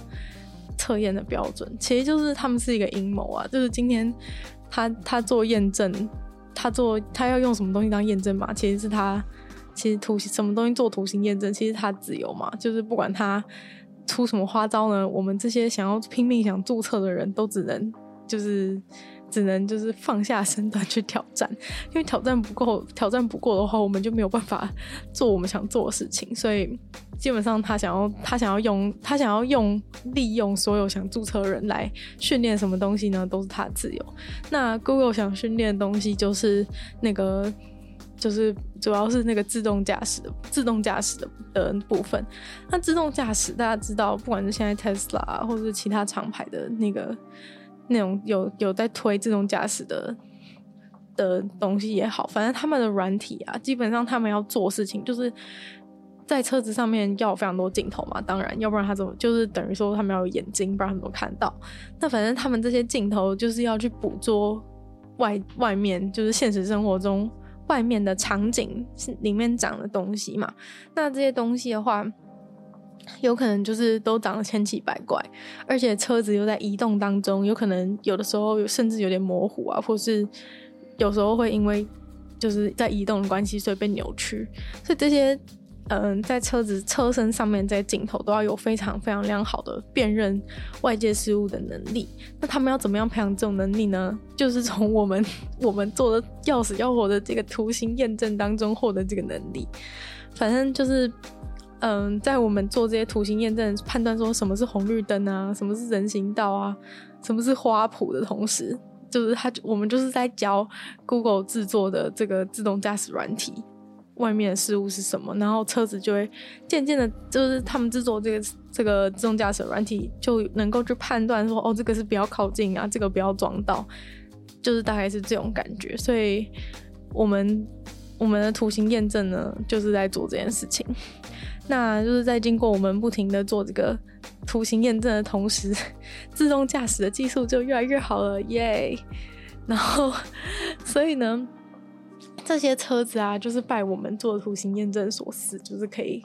测验的标准？其实就是他们是一个阴谋啊，就是今天他他做验证，他做他要用什么东西当验证嘛？其实是他其实图形什么东西做图形验证，其实他自由嘛，就是不管他出什么花招呢，我们这些想要拼命想注册的人都只能。就是只能就是放下身段去挑战，因为挑战不够，挑战不过的话，我们就没有办法做我们想做的事情。所以基本上他想要他想要用他想要用利用所有想注册的人来训练什么东西呢？都是他自由。那 Google 想训练的东西就是那个就是主要是那个自动驾驶自动驾驶的的部分。那自动驾驶大家知道，不管是现在 Tesla 或者是其他厂牌的那个。那种有有在推自动驾驶的的东西也好，反正他们的软体啊，基本上他们要做事情，就是在车子上面要有非常多镜头嘛。当然，要不然他怎么就是等于说他们要有眼睛，不然他们都看到。那反正他们这些镜头就是要去捕捉外外面，就是现实生活中外面的场景是里面长的东西嘛。那这些东西的话。有可能就是都长得千奇百怪，而且车子又在移动当中，有可能有的时候甚至有点模糊啊，或是有时候会因为就是在移动的关系，所以被扭曲。所以这些嗯，在车子车身上面这些镜头都要有非常非常良好的辨认外界事物的能力。那他们要怎么样培养这种能力呢？就是从我们我们做的要死要活的这个图形验证当中获得这个能力。反正就是。嗯，在我们做这些图形验证、判断说什么是红绿灯啊，什么是人行道啊，什么是花圃的同时，就是他，我们就是在教 Google 制作的这个自动驾驶软体外面的事物是什么，然后车子就会渐渐的，就是他们制作这个这个自动驾驶软体就能够去判断说，哦，这个是不要靠近啊，这个不要撞到，就是大概是这种感觉。所以，我们我们的图形验证呢，就是在做这件事情。那就是在经过我们不停的做这个图形验证的同时，自动驾驶的技术就越来越好了，耶！然后，所以呢，这些车子啊，就是拜我们做图形验证所赐，就是可以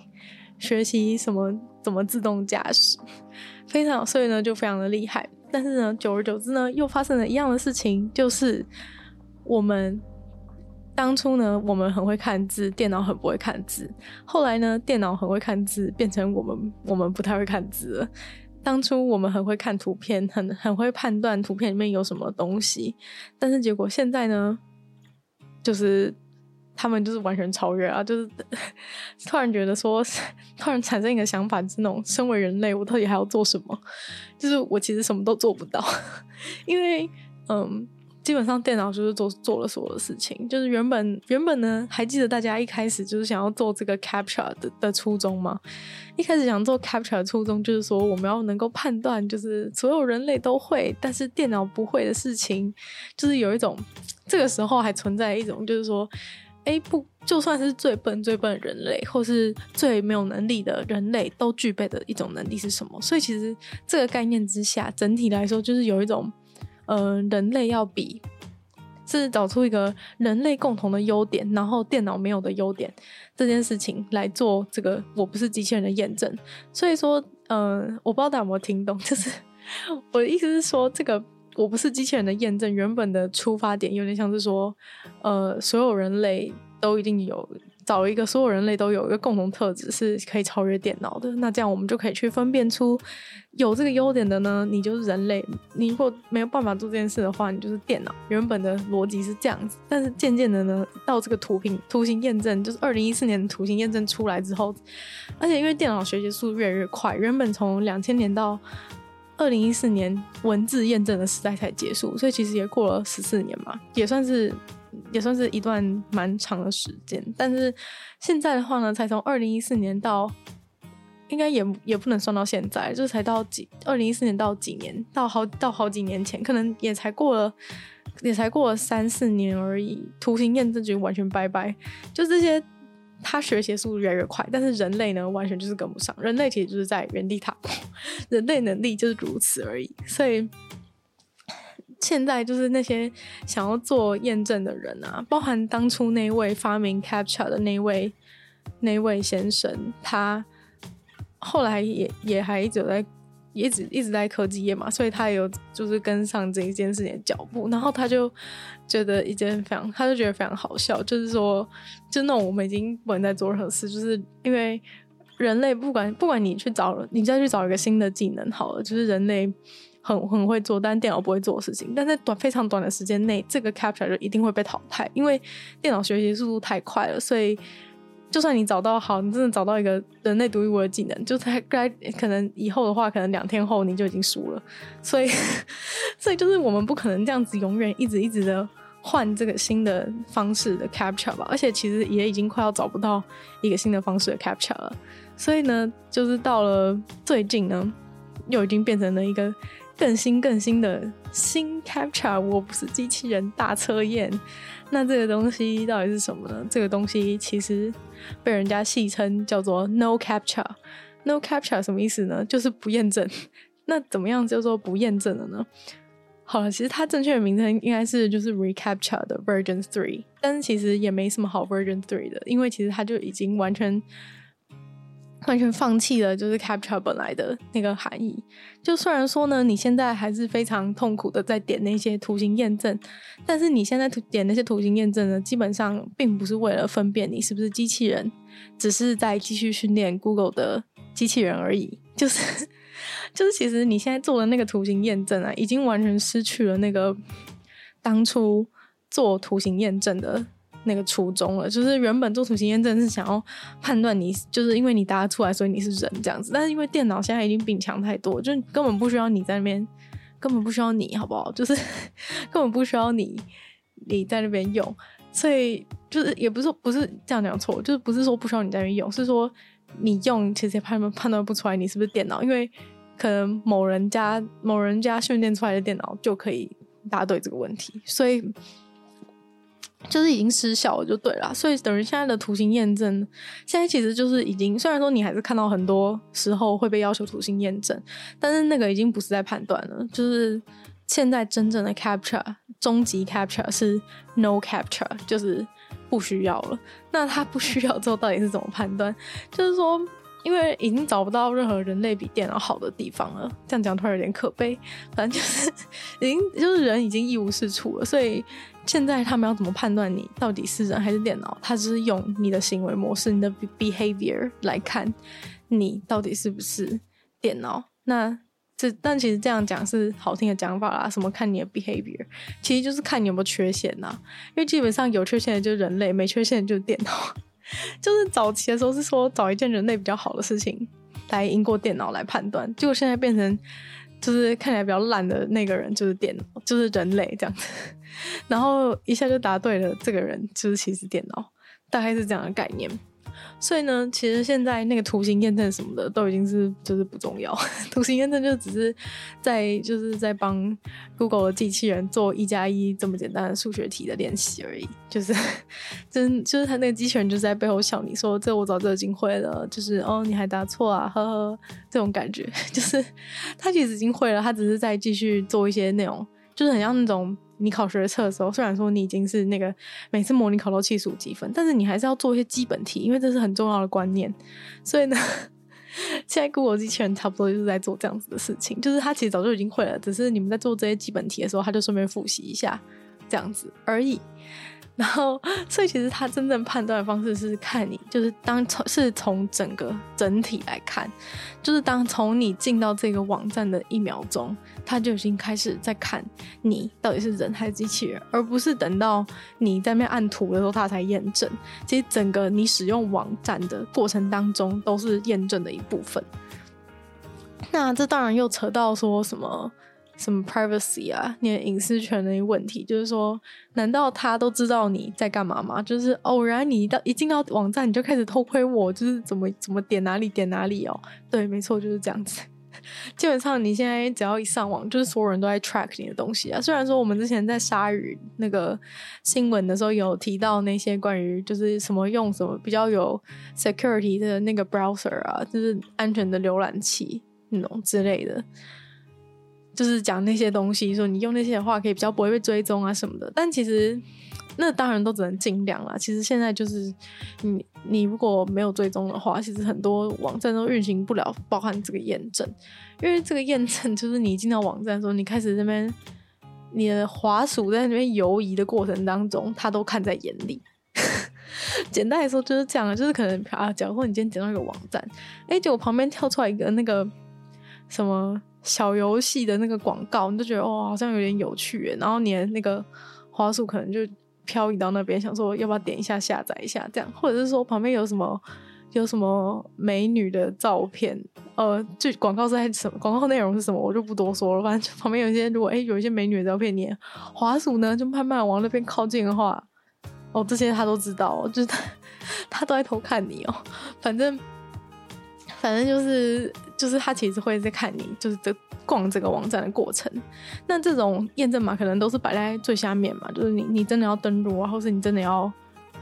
学习什么怎么自动驾驶，非常，所以呢就非常的厉害。但是呢，久而久之呢，又发生了一样的事情，就是我们。当初呢，我们很会看字，电脑很不会看字。后来呢，电脑很会看字，变成我们我们不太会看字了。当初我们很会看图片，很很会判断图片里面有什么东西，但是结果现在呢，就是他们就是完全超越啊！就是突然觉得说，突然产生一个想法，是那种身为人类，我到底还要做什么？就是我其实什么都做不到，因为嗯。基本上电脑就是做做了所有的事情，就是原本原本呢，还记得大家一开始就是想要做这个 capture 的的初衷吗？一开始想做 capture 的初衷就是说，我们要能够判断，就是所有人类都会，但是电脑不会的事情，就是有一种这个时候还存在一种，就是说，哎，不，就算是最笨最笨的人类，或是最没有能力的人类，都具备的一种能力是什么？所以其实这个概念之下，整体来说就是有一种。呃，人类要比是找出一个人类共同的优点，然后电脑没有的优点这件事情来做这个我不是机器人的验证。所以说，嗯、呃，我不知道大家有没有听懂，就是 我的意思是说，这个我不是机器人的验证原本的出发点有点像是说，呃，所有人类都一定有。找一个所有人类都有一个共同特质是可以超越电脑的，那这样我们就可以去分辨出有这个优点的呢，你就是人类；你如果没有办法做这件事的话，你就是电脑。原本的逻辑是这样子，但是渐渐的呢，到这个图形图形验证，就是二零一四年的图形验证出来之后，而且因为电脑学习速度越来越快，原本从两千年到二零一四年文字验证的时代才结束，所以其实也过了十四年嘛，也算是。也算是一段蛮长的时间，但是现在的话呢，才从二零一四年到，应该也也不能算到现在，就才到几二零一四年到几年，到好到好几年前，可能也才过了，也才过了三四年而已。图形验证就完全拜拜，就这些，他学习速度越来越快，但是人类呢，完全就是跟不上。人类其实就是在原地踏步，人类能力就是如此而已，所以。现在就是那些想要做验证的人啊，包含当初那位发明 CAPTCHA 的那位那位先生，他后来也也还一直在，一直一直在科技业嘛，所以他也有就是跟上这一件事情的脚步，然后他就觉得一件非常，他就觉得非常好笑，就是说，就那种我们已经不能再做任何事，就是因为人类不管不管你去找，你再去找一个新的技能好了，就是人类。很很会做，但电脑不会做的事情。但在短非常短的时间内，这个 capture 就一定会被淘汰，因为电脑学习速度太快了。所以，就算你找到好，你真的找到一个人类独一无二的技能，就在该可能以后的话，可能两天后你就已经输了。所以，所以就是我们不可能这样子永远一直一直的换这个新的方式的 capture 吧？而且其实也已经快要找不到一个新的方式的 capture 了。所以呢，就是到了最近呢，又已经变成了一个。更新更新的新 CAPTCHA，我不是机器人大测验。那这个东西到底是什么呢？这个东西其实被人家戏称叫做 No CAPTCHA。No CAPTCHA 什么意思呢？就是不验证。那怎么样叫做不验证的呢？好了，其实它正确的名称应该是就是 ReCAPTCHA 的 Version Three，但是其实也没什么好 Version Three 的，因为其实它就已经完全。完全放弃了，就是 CAPTCHA 本来的那个含义。就虽然说呢，你现在还是非常痛苦的在点那些图形验证，但是你现在点那些图形验证呢，基本上并不是为了分辨你是不是机器人，只是在继续训练 Google 的机器人而已。就是，就是其实你现在做的那个图形验证啊，已经完全失去了那个当初做图形验证的。那个初衷了，就是原本做图形验证是想要判断你，就是因为你答出来，所以你是人这样子。但是因为电脑现在已经比强太多，就根本不需要你在那边，根本不需要你，好不好？就是 根本不需要你，你在那边用。所以就是也不是说不是这样讲错，就是不是说不需要你在那边用，是说你用其实也判判断不出来你是不是电脑，因为可能某人家某人家训练出来的电脑就可以答对这个问题，所以。就是已经失效了，就对了。所以等于现在的图形验证，现在其实就是已经，虽然说你还是看到很多时候会被要求图形验证，但是那个已经不是在判断了。就是现在真正的 capture 终极 capture 是 No capture，就是不需要了。那它不需要之后到底是怎么判断？就是说，因为已经找不到任何人类比电脑好的地方了。这样讲突然有点可悲，反正就是已经就是人已经一无是处了，所以。现在他们要怎么判断你到底是人还是电脑？他只是用你的行为模式、你的 behavior 来看你到底是不是电脑。那这但其实这样讲是好听的讲法啦。什么看你的 behavior，其实就是看你有没有缺陷呐。因为基本上有缺陷的就是人类，没缺陷的就是电脑。就是早期的时候是说找一件人类比较好的事情来赢过电脑来判断，结果现在变成。就是看起来比较烂的那个人就是电脑，就是人类这样子，然后一下就答对了，这个人就是其实电脑，大概是这样的概念。所以呢，其实现在那个图形验证什么的都已经是就是不重要，图形验证就只是在就是在帮 Google 的机器人做一加一这么简单的数学题的练习而已，就是 真就是他那个机器人就是在背后笑你说，这我早就已经会了，就是哦你还答错啊，呵呵，这种感觉 就是他其实已经会了，他只是在继续做一些那种就是很像那种你考学测的时候，虽然说你已经是那个每次模拟考都七十五几分，但是你还是要做一些基本题，因为这是很重要的观念。所以呢，现在 Google 机器人差不多就是在做这样子的事情，就是它其实早就已经会了，只是你们在做这些基本题的时候，它就顺便复习一下这样子而已。然后，所以其实他真正判断的方式是看你，就是当从是从整个整体来看，就是当从你进到这个网站的一秒钟，他就已经开始在看你到底是人还是机器人，而不是等到你在那边按图的时候他才验证。其实整个你使用网站的过程当中都是验证的一部分。那这当然又扯到说什么？什么 privacy 啊，你的隐私权的一个问题，就是说，难道他都知道你在干嘛吗？就是偶然你一到一进到网站，你就开始偷窥我，就是怎么怎么点哪里点哪里哦。对，没错，就是这样子。基本上你现在只要一上网，就是所有人都在 track 你的东西啊。虽然说我们之前在鲨鱼那个新闻的时候有提到那些关于就是什么用什么比较有 security 的那个 browser 啊，就是安全的浏览器那种之类的。就是讲那些东西，说你用那些的话，可以比较不会被追踪啊什么的。但其实那当然都只能尽量啦。其实现在就是你你如果没有追踪的话，其实很多网站都运行不了，包含这个验证。因为这个验证就是你进到网站的时候，你开始这边你的滑鼠在那边游移的过程当中，他都看在眼里。简单来说就是这样，就是可能啊，假如说你今天点到一个网站，哎、欸，结果旁边跳出来一个那个什么。小游戏的那个广告，你就觉得哦，好像有点有趣，然后你的那个滑鼠可能就漂移到那边，想说要不要点一下下载一下这样，或者是说旁边有什么有什么美女的照片，呃，就广告是在什么广告内容是什么，我就不多说了。反正旁边有一些如果哎有一些美女的照片，你滑鼠呢就慢慢往那边靠近的话，哦，这些他都知道，就是 他都在偷看你哦，反正。反正就是，就是他其实会在看你，就是这逛这个网站的过程。那这种验证码可能都是摆在最下面嘛，就是你你真的要登录啊，或是你真的要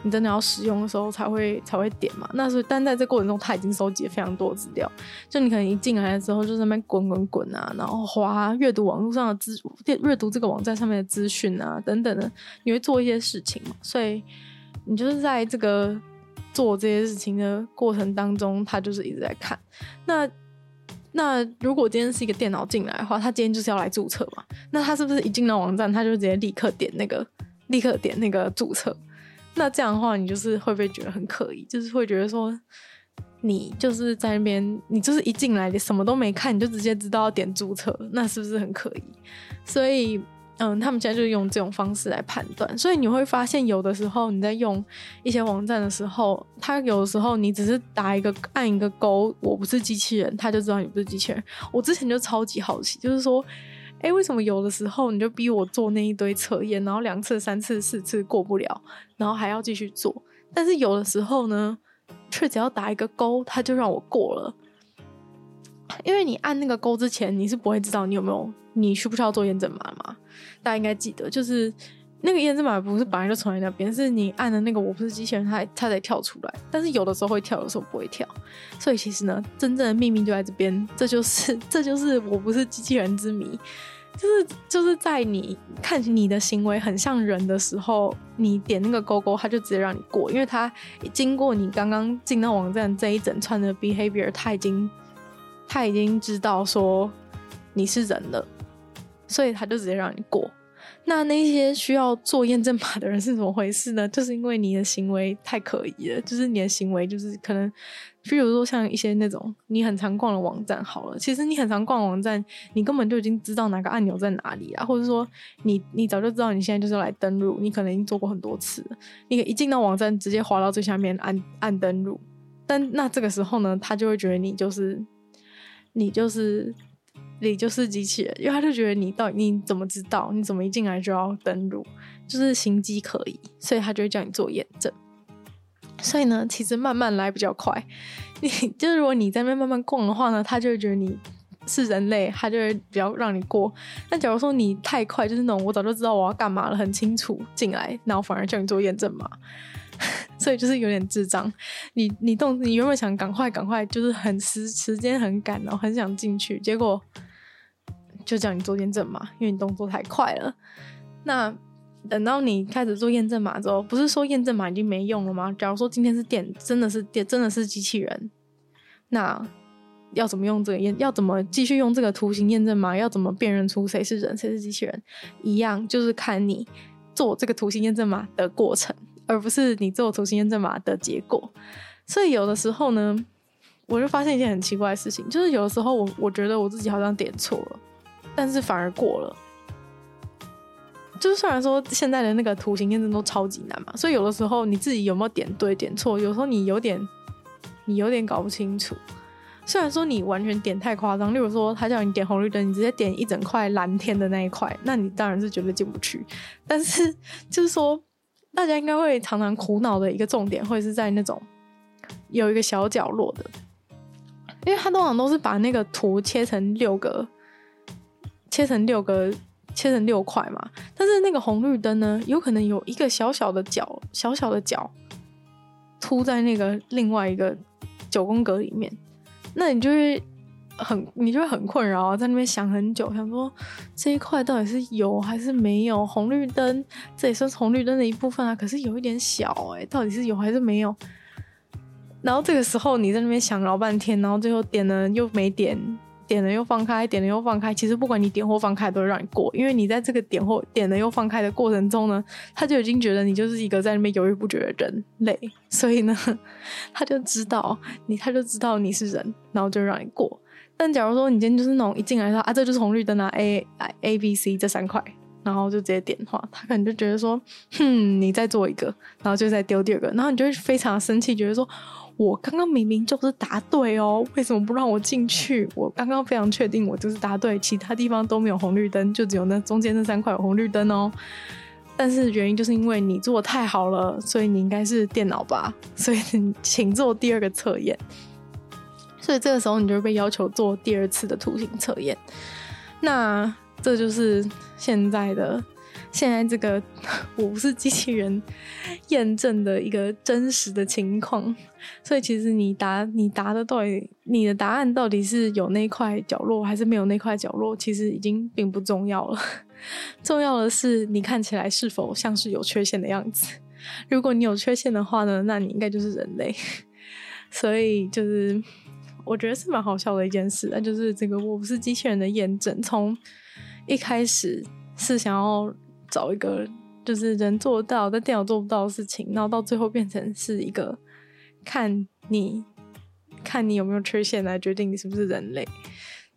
你真的要使用的时候才会才会点嘛。那是但在这过程中，他已经收集了非常多资料。就你可能一进来的时候，就在那边滚滚滚啊，然后滑阅读网络上的资阅读这个网站上面的资讯啊等等的，你会做一些事情嘛。所以你就是在这个。做这些事情的过程当中，他就是一直在看。那那如果今天是一个电脑进来的话，他今天就是要来注册嘛？那他是不是一进到网站，他就直接立刻点那个，立刻点那个注册？那这样的话，你就是会不会觉得很可疑？就是会觉得说，你就是在那边，你就是一进来，你什么都没看，你就直接知道要点注册，那是不是很可疑？所以。嗯，他们现在就是用这种方式来判断，所以你会发现，有的时候你在用一些网站的时候，他有的时候你只是打一个按一个勾，我不是机器人，他就知道你不是机器人。我之前就超级好奇，就是说，哎，为什么有的时候你就逼我做那一堆测验，然后两次、三次、四次过不了，然后还要继续做，但是有的时候呢，却只要打一个勾，他就让我过了。因为你按那个勾之前，你是不会知道你有没有，你需不需要做验证码吗？大家应该记得，就是那个验证码不是本来就存在那边，是你按的那个我不是机器人，它它才跳出来。但是有的时候会跳，有的时候不会跳。所以其实呢，真正的秘密就在这边，这就是这就是我不是机器人之谜，就是就是在你看你的行为很像人的时候，你点那个勾勾，它就直接让你过，因为它经过你刚刚进到网站这一整串的 behavior，它已经。他已经知道说你是人了，所以他就直接让你过。那那些需要做验证码的人是怎么回事呢？就是因为你的行为太可疑了，就是你的行为就是可能，比如说像一些那种你很常逛的网站，好了，其实你很常逛网站，你根本就已经知道哪个按钮在哪里啊，或者说你你早就知道你现在就是来登录，你可能已经做过很多次，你一进到网站直接滑到最下面按按登录，但那这个时候呢，他就会觉得你就是。你就是你就是机器人，因为他就觉得你到底你怎么知道？你怎么一进来就要登录？就是行迹可疑，所以他就会叫你做验证。所以呢，其实慢慢来比较快。你就是如果你在那边慢慢逛的话呢，他就会觉得你是人类，他就会比较让你过。但假如说你太快，就是那种我早就知道我要干嘛了，很清楚进来，然后反而叫你做验证嘛。所以就是有点智障，你你动你原本想赶快赶快，就是很时时间很赶，然后很想进去，结果就叫你做验证码，因为你动作太快了。那等到你开始做验证码之后，不是说验证码已经没用了吗？假如说今天是电，真的是电，真的是机器人，那要怎么用这个验？要怎么继续用这个图形验证码？要怎么辨认出谁是人，谁是机器人？一样，就是看你做这个图形验证码的过程，而不是你做图形验证码的结果。所以有的时候呢，我就发现一件很奇怪的事情，就是有的时候我我觉得我自己好像点错了，但是反而过了。就是虽然说现在的那个图形验证都超级难嘛，所以有的时候你自己有没有点对点错，有时候你有点你有点搞不清楚。虽然说你完全点太夸张，例如说他叫你点红绿灯，你直接点一整块蓝天的那一块，那你当然是绝对进不去。但是就是说，大家应该会常常苦恼的一个重点，会是在那种有一个小角落的，因为他通常都是把那个图切成六个，切成六个。切成六块嘛，但是那个红绿灯呢，有可能有一个小小的角，小小的角凸在那个另外一个九宫格里面，那你就会很，你就会很困扰啊，在那边想很久，想说这一块到底是有还是没有？红绿灯这也算是红绿灯的一部分啊，可是有一点小哎、到底是有还是没有？然后这个时候你在那边想老半天，然后最后点了又没点。点了又放开，点了又放开。其实不管你点或放开，都会让你过，因为你在这个点或点了又放开的过程中呢，他就已经觉得你就是一个在那边犹豫不决的人类，所以呢，他就知道你，他就知道你是人，然后就让你过。但假如说你今天就是那种一进来说啊，这就是红绿灯啊，A A B C 这三块，然后就直接点的话，他可能就觉得说，哼，你再做一个，然后就再丢第二个，然后你就会非常生气，觉得说。我刚刚明明就是答对哦，为什么不让我进去？我刚刚非常确定我就是答对，其他地方都没有红绿灯，就只有那中间那三块有红绿灯哦。但是原因就是因为你做的太好了，所以你应该是电脑吧？所以请做第二个测验。所以这个时候你就会被要求做第二次的图形测验。那这就是现在的。现在这个 我不是机器人验证的一个真实的情况，所以其实你答你答的到底你的答案到底是有那块角落还是没有那块角落，其实已经并不重要了。重要的是你看起来是否像是有缺陷的样子。如果你有缺陷的话呢，那你应该就是人类。所以就是我觉得是蛮好笑的一件事，那就是这个我不是机器人的验证，从一开始是想要。找一个就是人做到但电脑做不到的事情，然后到最后变成是一个看你看你有没有缺陷来决定你是不是人类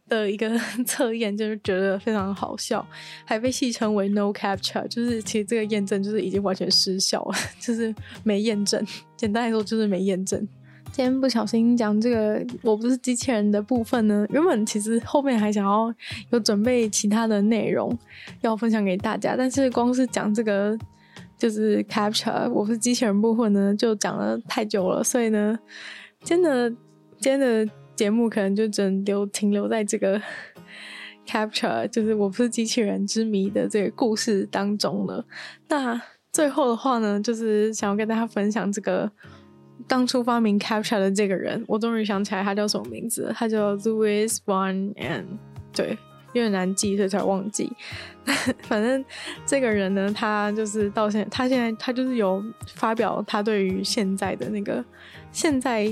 的一个 测验，就是觉得非常好笑，还被戏称为 No Captcha，就是其实这个验证就是已经完全失效了，就是没验证。简单来说就是没验证。先不小心讲这个我不是机器人的部分呢，原本其实后面还想要有准备其他的内容要分享给大家，但是光是讲这个就是 Capture 我不是机器人部分呢，就讲了太久了，所以呢，真的今天的节目可能就只能留停留在这个 Capture 就是我不是机器人之谜的这个故事当中了。那最后的话呢，就是想要跟大家分享这个。当初发明 CAPTCHA 的这个人，我终于想起来他叫什么名字，他叫 Louis Van Ahn，对，有点难记，所以才忘记。反正这个人呢，他就是到现在，他现在他就是有发表他对于现在的那个现在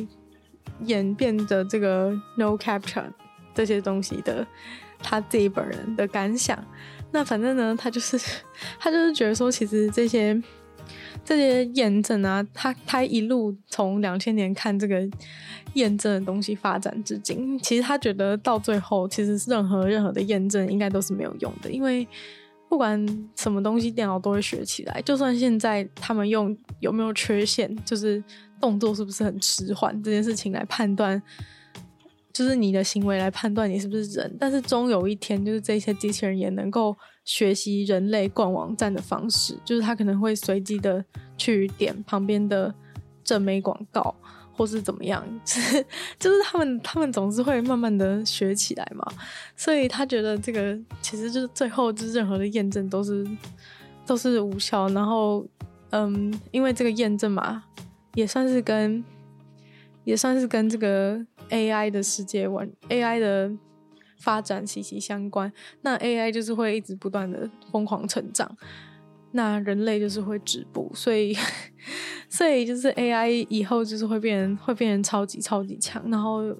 演变的这个 No CAPTCHA 这些东西的他自己本人的感想。那反正呢，他就是他就是觉得说，其实这些。这些验证啊，他他一路从两千年看这个验证的东西发展至今，其实他觉得到最后，其实任何任何的验证应该都是没有用的，因为不管什么东西，电脑都会学起来。就算现在他们用有没有缺陷，就是动作是不是很迟缓这件事情来判断。就是你的行为来判断你是不是人，但是终有一天，就是这些机器人也能够学习人类逛网站的方式，就是他可能会随机的去点旁边的正美广告，或是怎么样，就 是就是他们他们总是会慢慢的学起来嘛，所以他觉得这个其实就是最后就是任何的验证都是都是无效，然后嗯，因为这个验证嘛，也算是跟也算是跟这个。AI 的世界玩，AI 的发展息息相关。那 AI 就是会一直不断的疯狂成长，那人类就是会止步。所以，所以就是 AI 以后就是会变会变成超级超级强，然后，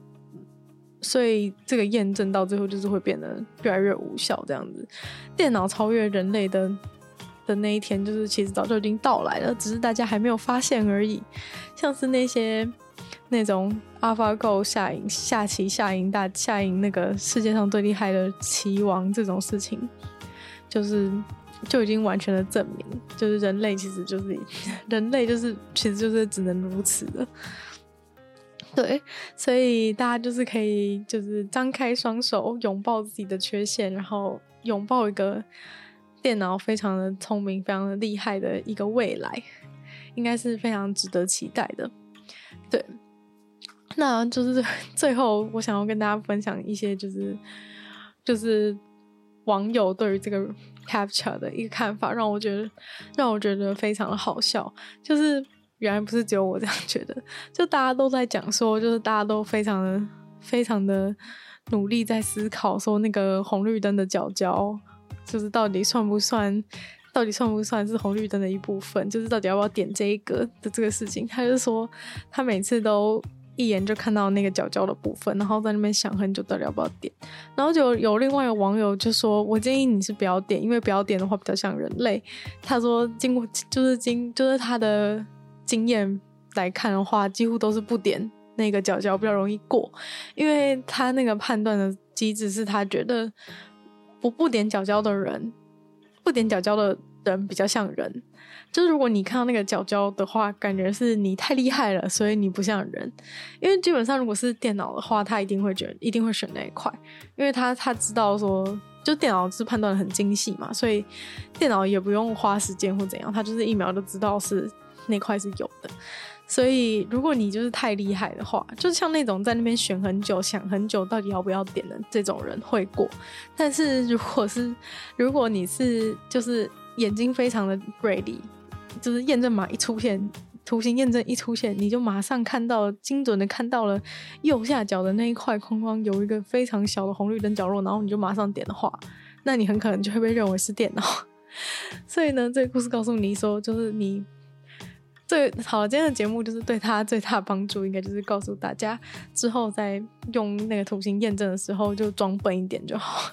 所以这个验证到最后就是会变得越来越无效，这样子，电脑超越人类的。的那一天，就是其实早就已经到来了，只是大家还没有发现而已。像是那些那种 AlphaGo 下赢下棋下赢大下赢那个世界上最厉害的棋王这种事情，就是就已经完全的证明，就是人类其实就是 人类就是其实就是只能如此的。对，所以大家就是可以就是张开双手，拥抱自己的缺陷，然后拥抱一个。电脑非常的聪明，非常的厉害的一个未来，应该是非常值得期待的。对，那就是 最后我想要跟大家分享一些，就是就是网友对于这个 capture 的一个看法，让我觉得让我觉得非常的好笑。就是原来不是只有我这样觉得，就大家都在讲说，就是大家都非常的非常的努力在思考，说那个红绿灯的角角。就是到底算不算，到底算不算是红绿灯的一部分？就是到底要不要点这一个的这个事情，他就说他每次都一眼就看到那个角角的部分，然后在那边想很久到底要不要点。然后就有另外一个网友就说：“我建议你是不要点，因为不要点的话比较像人类。”他说：“经过就是经就是他的经验来看的话，几乎都是不点那个角角比较容易过，因为他那个判断的机制是他觉得。”不不点角角的人，不点角角的人比较像人。就是如果你看到那个角角的话，感觉是你太厉害了，所以你不像人。因为基本上如果是电脑的话，他一定会觉得一定会选那一块，因为他他知道说，就电脑是判断得很精细嘛，所以电脑也不用花时间或怎样，他就是一秒就知道是那块是有的。所以，如果你就是太厉害的话，就像那种在那边选很久、想很久到底要不要点的这种人会过。但是，如果是如果你是就是眼睛非常的锐利，就是验证码一出现，图形验证一出现，你就马上看到精准的看到了右下角的那一块框框有一个非常小的红绿灯角落，然后你就马上点的话，那你很可能就会被认为是电脑。所以呢，这个故事告诉你说，就是你。最好，今天的节目就是对他最大帮助，应该就是告诉大家，之后在用那个图形验证的时候，就装笨一点就好。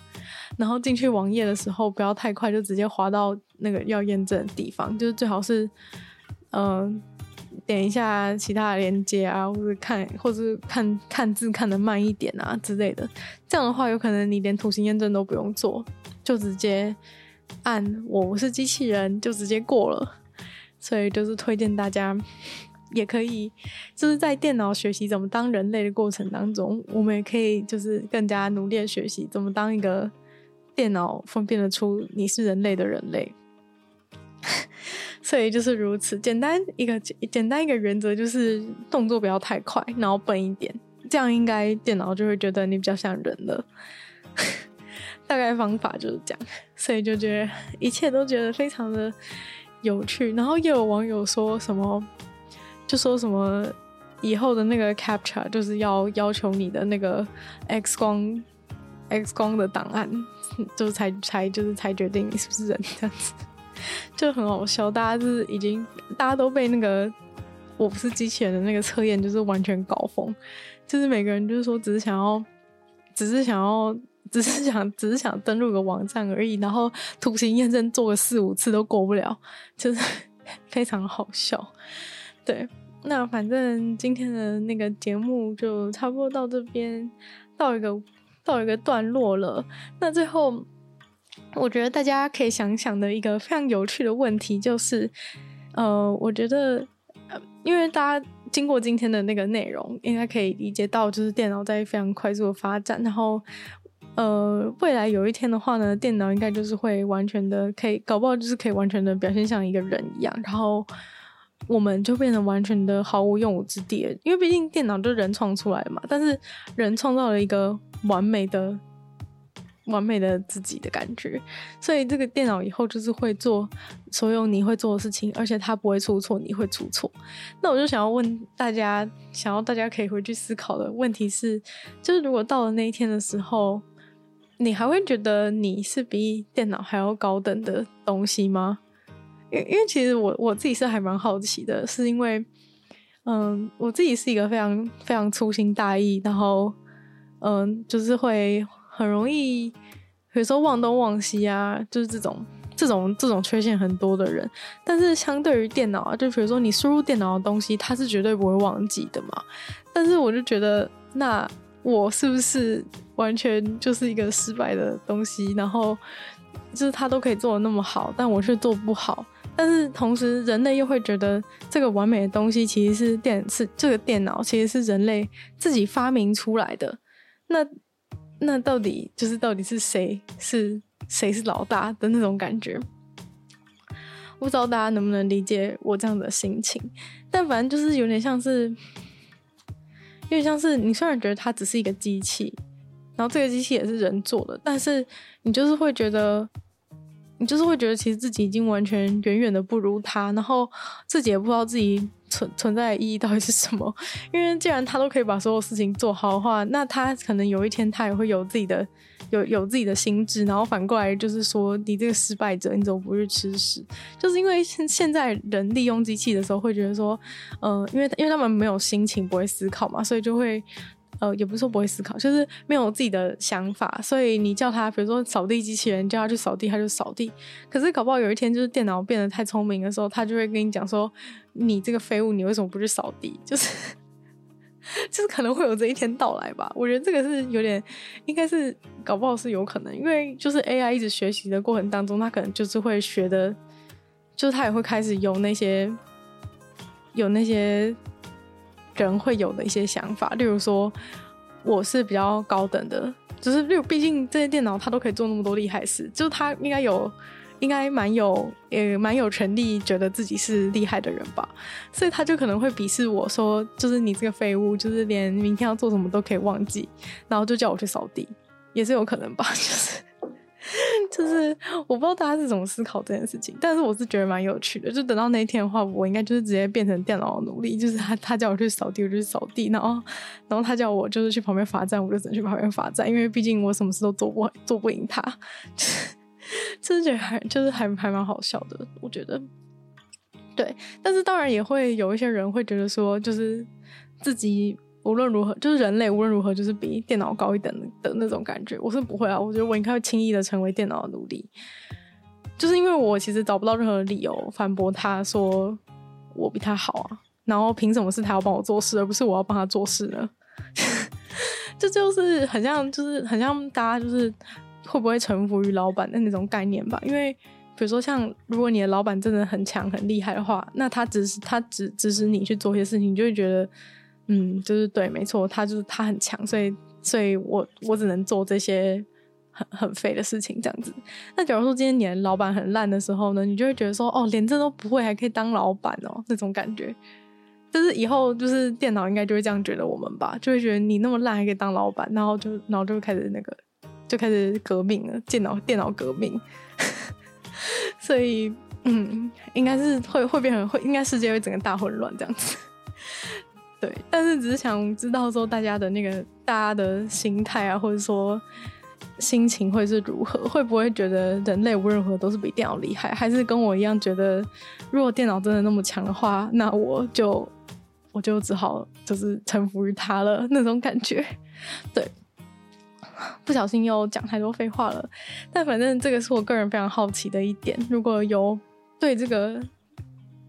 然后进去网页的时候，不要太快，就直接滑到那个要验证的地方，就是最好是，嗯、点一下其他的链接啊，或者看，或者看看字看的慢一点啊之类的。这样的话，有可能你连图形验证都不用做，就直接按我是机器人，就直接过了。所以就是推荐大家，也可以就是在电脑学习怎么当人类的过程当中，我们也可以就是更加努力的学习怎么当一个电脑分辨得出你是人类的人类。所以就是如此简单一个简单一个原则，就是动作不要太快，然后笨一点，这样应该电脑就会觉得你比较像人了。大概方法就是这样，所以就觉得一切都觉得非常的。有趣，然后又有网友说什么，就说什么以后的那个 CAPTCHA 就是要要求你的那个 X 光 X 光的档案，就才才就是才决定你是不是人这样子，就很好笑。大家就是已经大家都被那个我不是机器人的那个测验就是完全搞疯，就是每个人就是说只是想要，只是想要。只是想，只是想登录个网站而已，然后图形验证做个四五次都过不了，就是 非常好笑。对，那反正今天的那个节目就差不多到这边，到一个到一个段落了。那最后，我觉得大家可以想想的一个非常有趣的问题就是，呃，我觉得，因为大家经过今天的那个内容，应该可以理解到，就是电脑在非常快速的发展，然后。呃，未来有一天的话呢，电脑应该就是会完全的可以，搞不好就是可以完全的表现像一个人一样，然后我们就变得完全的毫无用武之地。因为毕竟电脑就是人创出来的嘛，但是人创造了一个完美的、完美的自己的感觉，所以这个电脑以后就是会做所有你会做的事情，而且它不会出错，你会出错。那我就想要问大家，想要大家可以回去思考的问题是，就是如果到了那一天的时候。你还会觉得你是比电脑还要高等的东西吗？因因为其实我我自己是还蛮好奇的，是因为，嗯，我自己是一个非常非常粗心大意，然后，嗯，就是会很容易，比如说忘东忘西啊，就是这种这种这种缺陷很多的人。但是相对于电脑啊，就比如说你输入电脑的东西，它是绝对不会忘记的嘛。但是我就觉得，那我是不是完全就是一个失败的东西？然后就是他都可以做的那么好，但我却做不好。但是同时，人类又会觉得这个完美的东西其实是电是这个电脑其实是人类自己发明出来的。那那到底就是到底是谁是谁是老大的那种感觉？不知道大家能不能理解我这样的心情？但反正就是有点像是，有点像是你虽然觉得它只是一个机器，然后这个机器也是人做的，但是你就是会觉得。你就是会觉得，其实自己已经完全远远的不如他，然后自己也不知道自己存存在的意义到底是什么。因为既然他都可以把所有事情做好的话，那他可能有一天他也会有自己的有有自己的心智，然后反过来就是说，你这个失败者，你怎么不去吃屎？就是因为现现在人利用机器的时候，会觉得说，呃，因为因为他们没有心情，不会思考嘛，所以就会。呃，也不是说不会思考，就是没有自己的想法，所以你叫他，比如说扫地机器人，叫他去扫地，他就扫地。可是搞不好有一天，就是电脑变得太聪明的时候，他就会跟你讲说：“你这个废物，你为什么不去扫地？”就是，就是可能会有这一天到来吧。我觉得这个是有点，应该是搞不好是有可能，因为就是 AI 一直学习的过程当中，他可能就是会学的，就是他也会开始有那些，有那些。人会有的一些想法，例如说，我是比较高等的，就是例如，毕竟这些电脑它都可以做那么多厉害事，就是它应该有，应该蛮有，也蛮有权利觉得自己是厉害的人吧，所以他就可能会鄙视我说，就是你这个废物，就是连明天要做什么都可以忘记，然后就叫我去扫地，也是有可能吧，就是。就是我不知道大家是怎么思考这件事情，但是我是觉得蛮有趣的。就等到那一天的话，我应该就是直接变成电脑的奴隶，就是他他叫我去扫地，我就去扫地，然后 然后他叫我就是去旁边罚站，我就只能去旁边罚站，因为毕竟我什么事都做不做不赢他。就是觉得还就是还还蛮好笑的，我觉得。对，但是当然也会有一些人会觉得说，就是自己。无论如何，就是人类无论如何就是比电脑高一等的那种感觉。我是不会啊，我觉得我应该会轻易的成为电脑的奴隶，就是因为我其实找不到任何理由反驳他说我比他好啊，然后凭什么是他要帮我做事，而不是我要帮他做事呢？这就是很像，就是很像大家就是会不会臣服于老板的那种概念吧？因为比如说像如果你的老板真的很强很厉害的话，那他指使他指指使你去做一些事情，你就会觉得。嗯，就是对，没错，他就是他很强，所以，所以我我只能做这些很很废的事情，这样子。那假如说今天你的老板很烂的时候呢，你就会觉得说，哦，连这都不会，还可以当老板哦，那种感觉。就是以后就是电脑应该就会这样觉得我们吧，就会觉得你那么烂还可以当老板，然后就然后就开始那个就开始革命了，电脑电脑革命。所以，嗯，应该是会会变成会，应该世界会整个大混乱这样子。对，但是只是想知道说大家的那个大家的心态啊，或者说心情会是如何？会不会觉得人类无论如何都是比电脑厉害？还是跟我一样觉得，如果电脑真的那么强的话，那我就我就只好就是臣服于它了那种感觉。对，不小心又讲太多废话了。但反正这个是我个人非常好奇的一点。如果有对这个。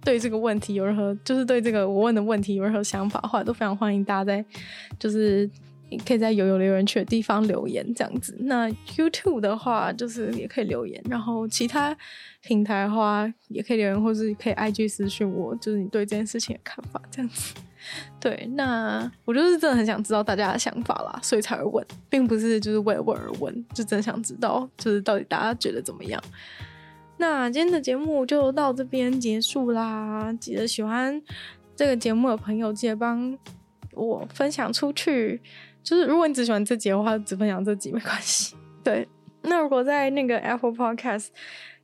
对这个问题有任何，就是对这个我问的问题有任何想法的话，都非常欢迎大家在，就是可以在有有留言区的地方留言这样子。那 YouTube 的话，就是也可以留言，然后其他平台的话也可以留言，或是可以 IG 私信我，就是你对这件事情的看法这样子。对，那我就是真的很想知道大家的想法啦，所以才会问，并不是就是为了问而问，就真的想知道，就是到底大家觉得怎么样。那今天的节目就到这边结束啦！记得喜欢这个节目的朋友，记得帮我分享出去。就是如果你只喜欢这集的话，只分享这集没关系。对，那如果在那个 Apple Podcast，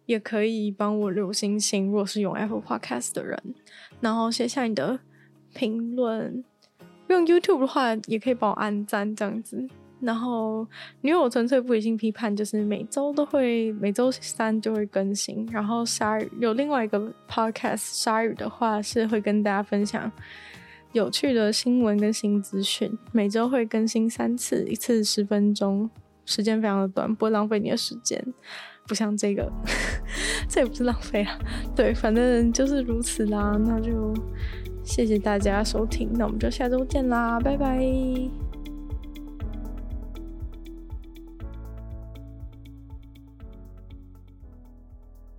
也可以帮我留星星。如果是用 Apple Podcast 的人，然后写下你的评论。用 YouTube 的话，也可以帮我按赞这样子。然后女友纯粹不理性批判就是每周都会每周三就会更新，然后鲨鱼有另外一个 podcast，鲨鱼的话是会跟大家分享有趣的新闻跟新资讯，每周会更新三次，一次十分钟，时间非常的短，不会浪费你的时间，不像这个，这也不是浪费啊，对，反正就是如此啦，那就谢谢大家收听，那我们就下周见啦，拜拜。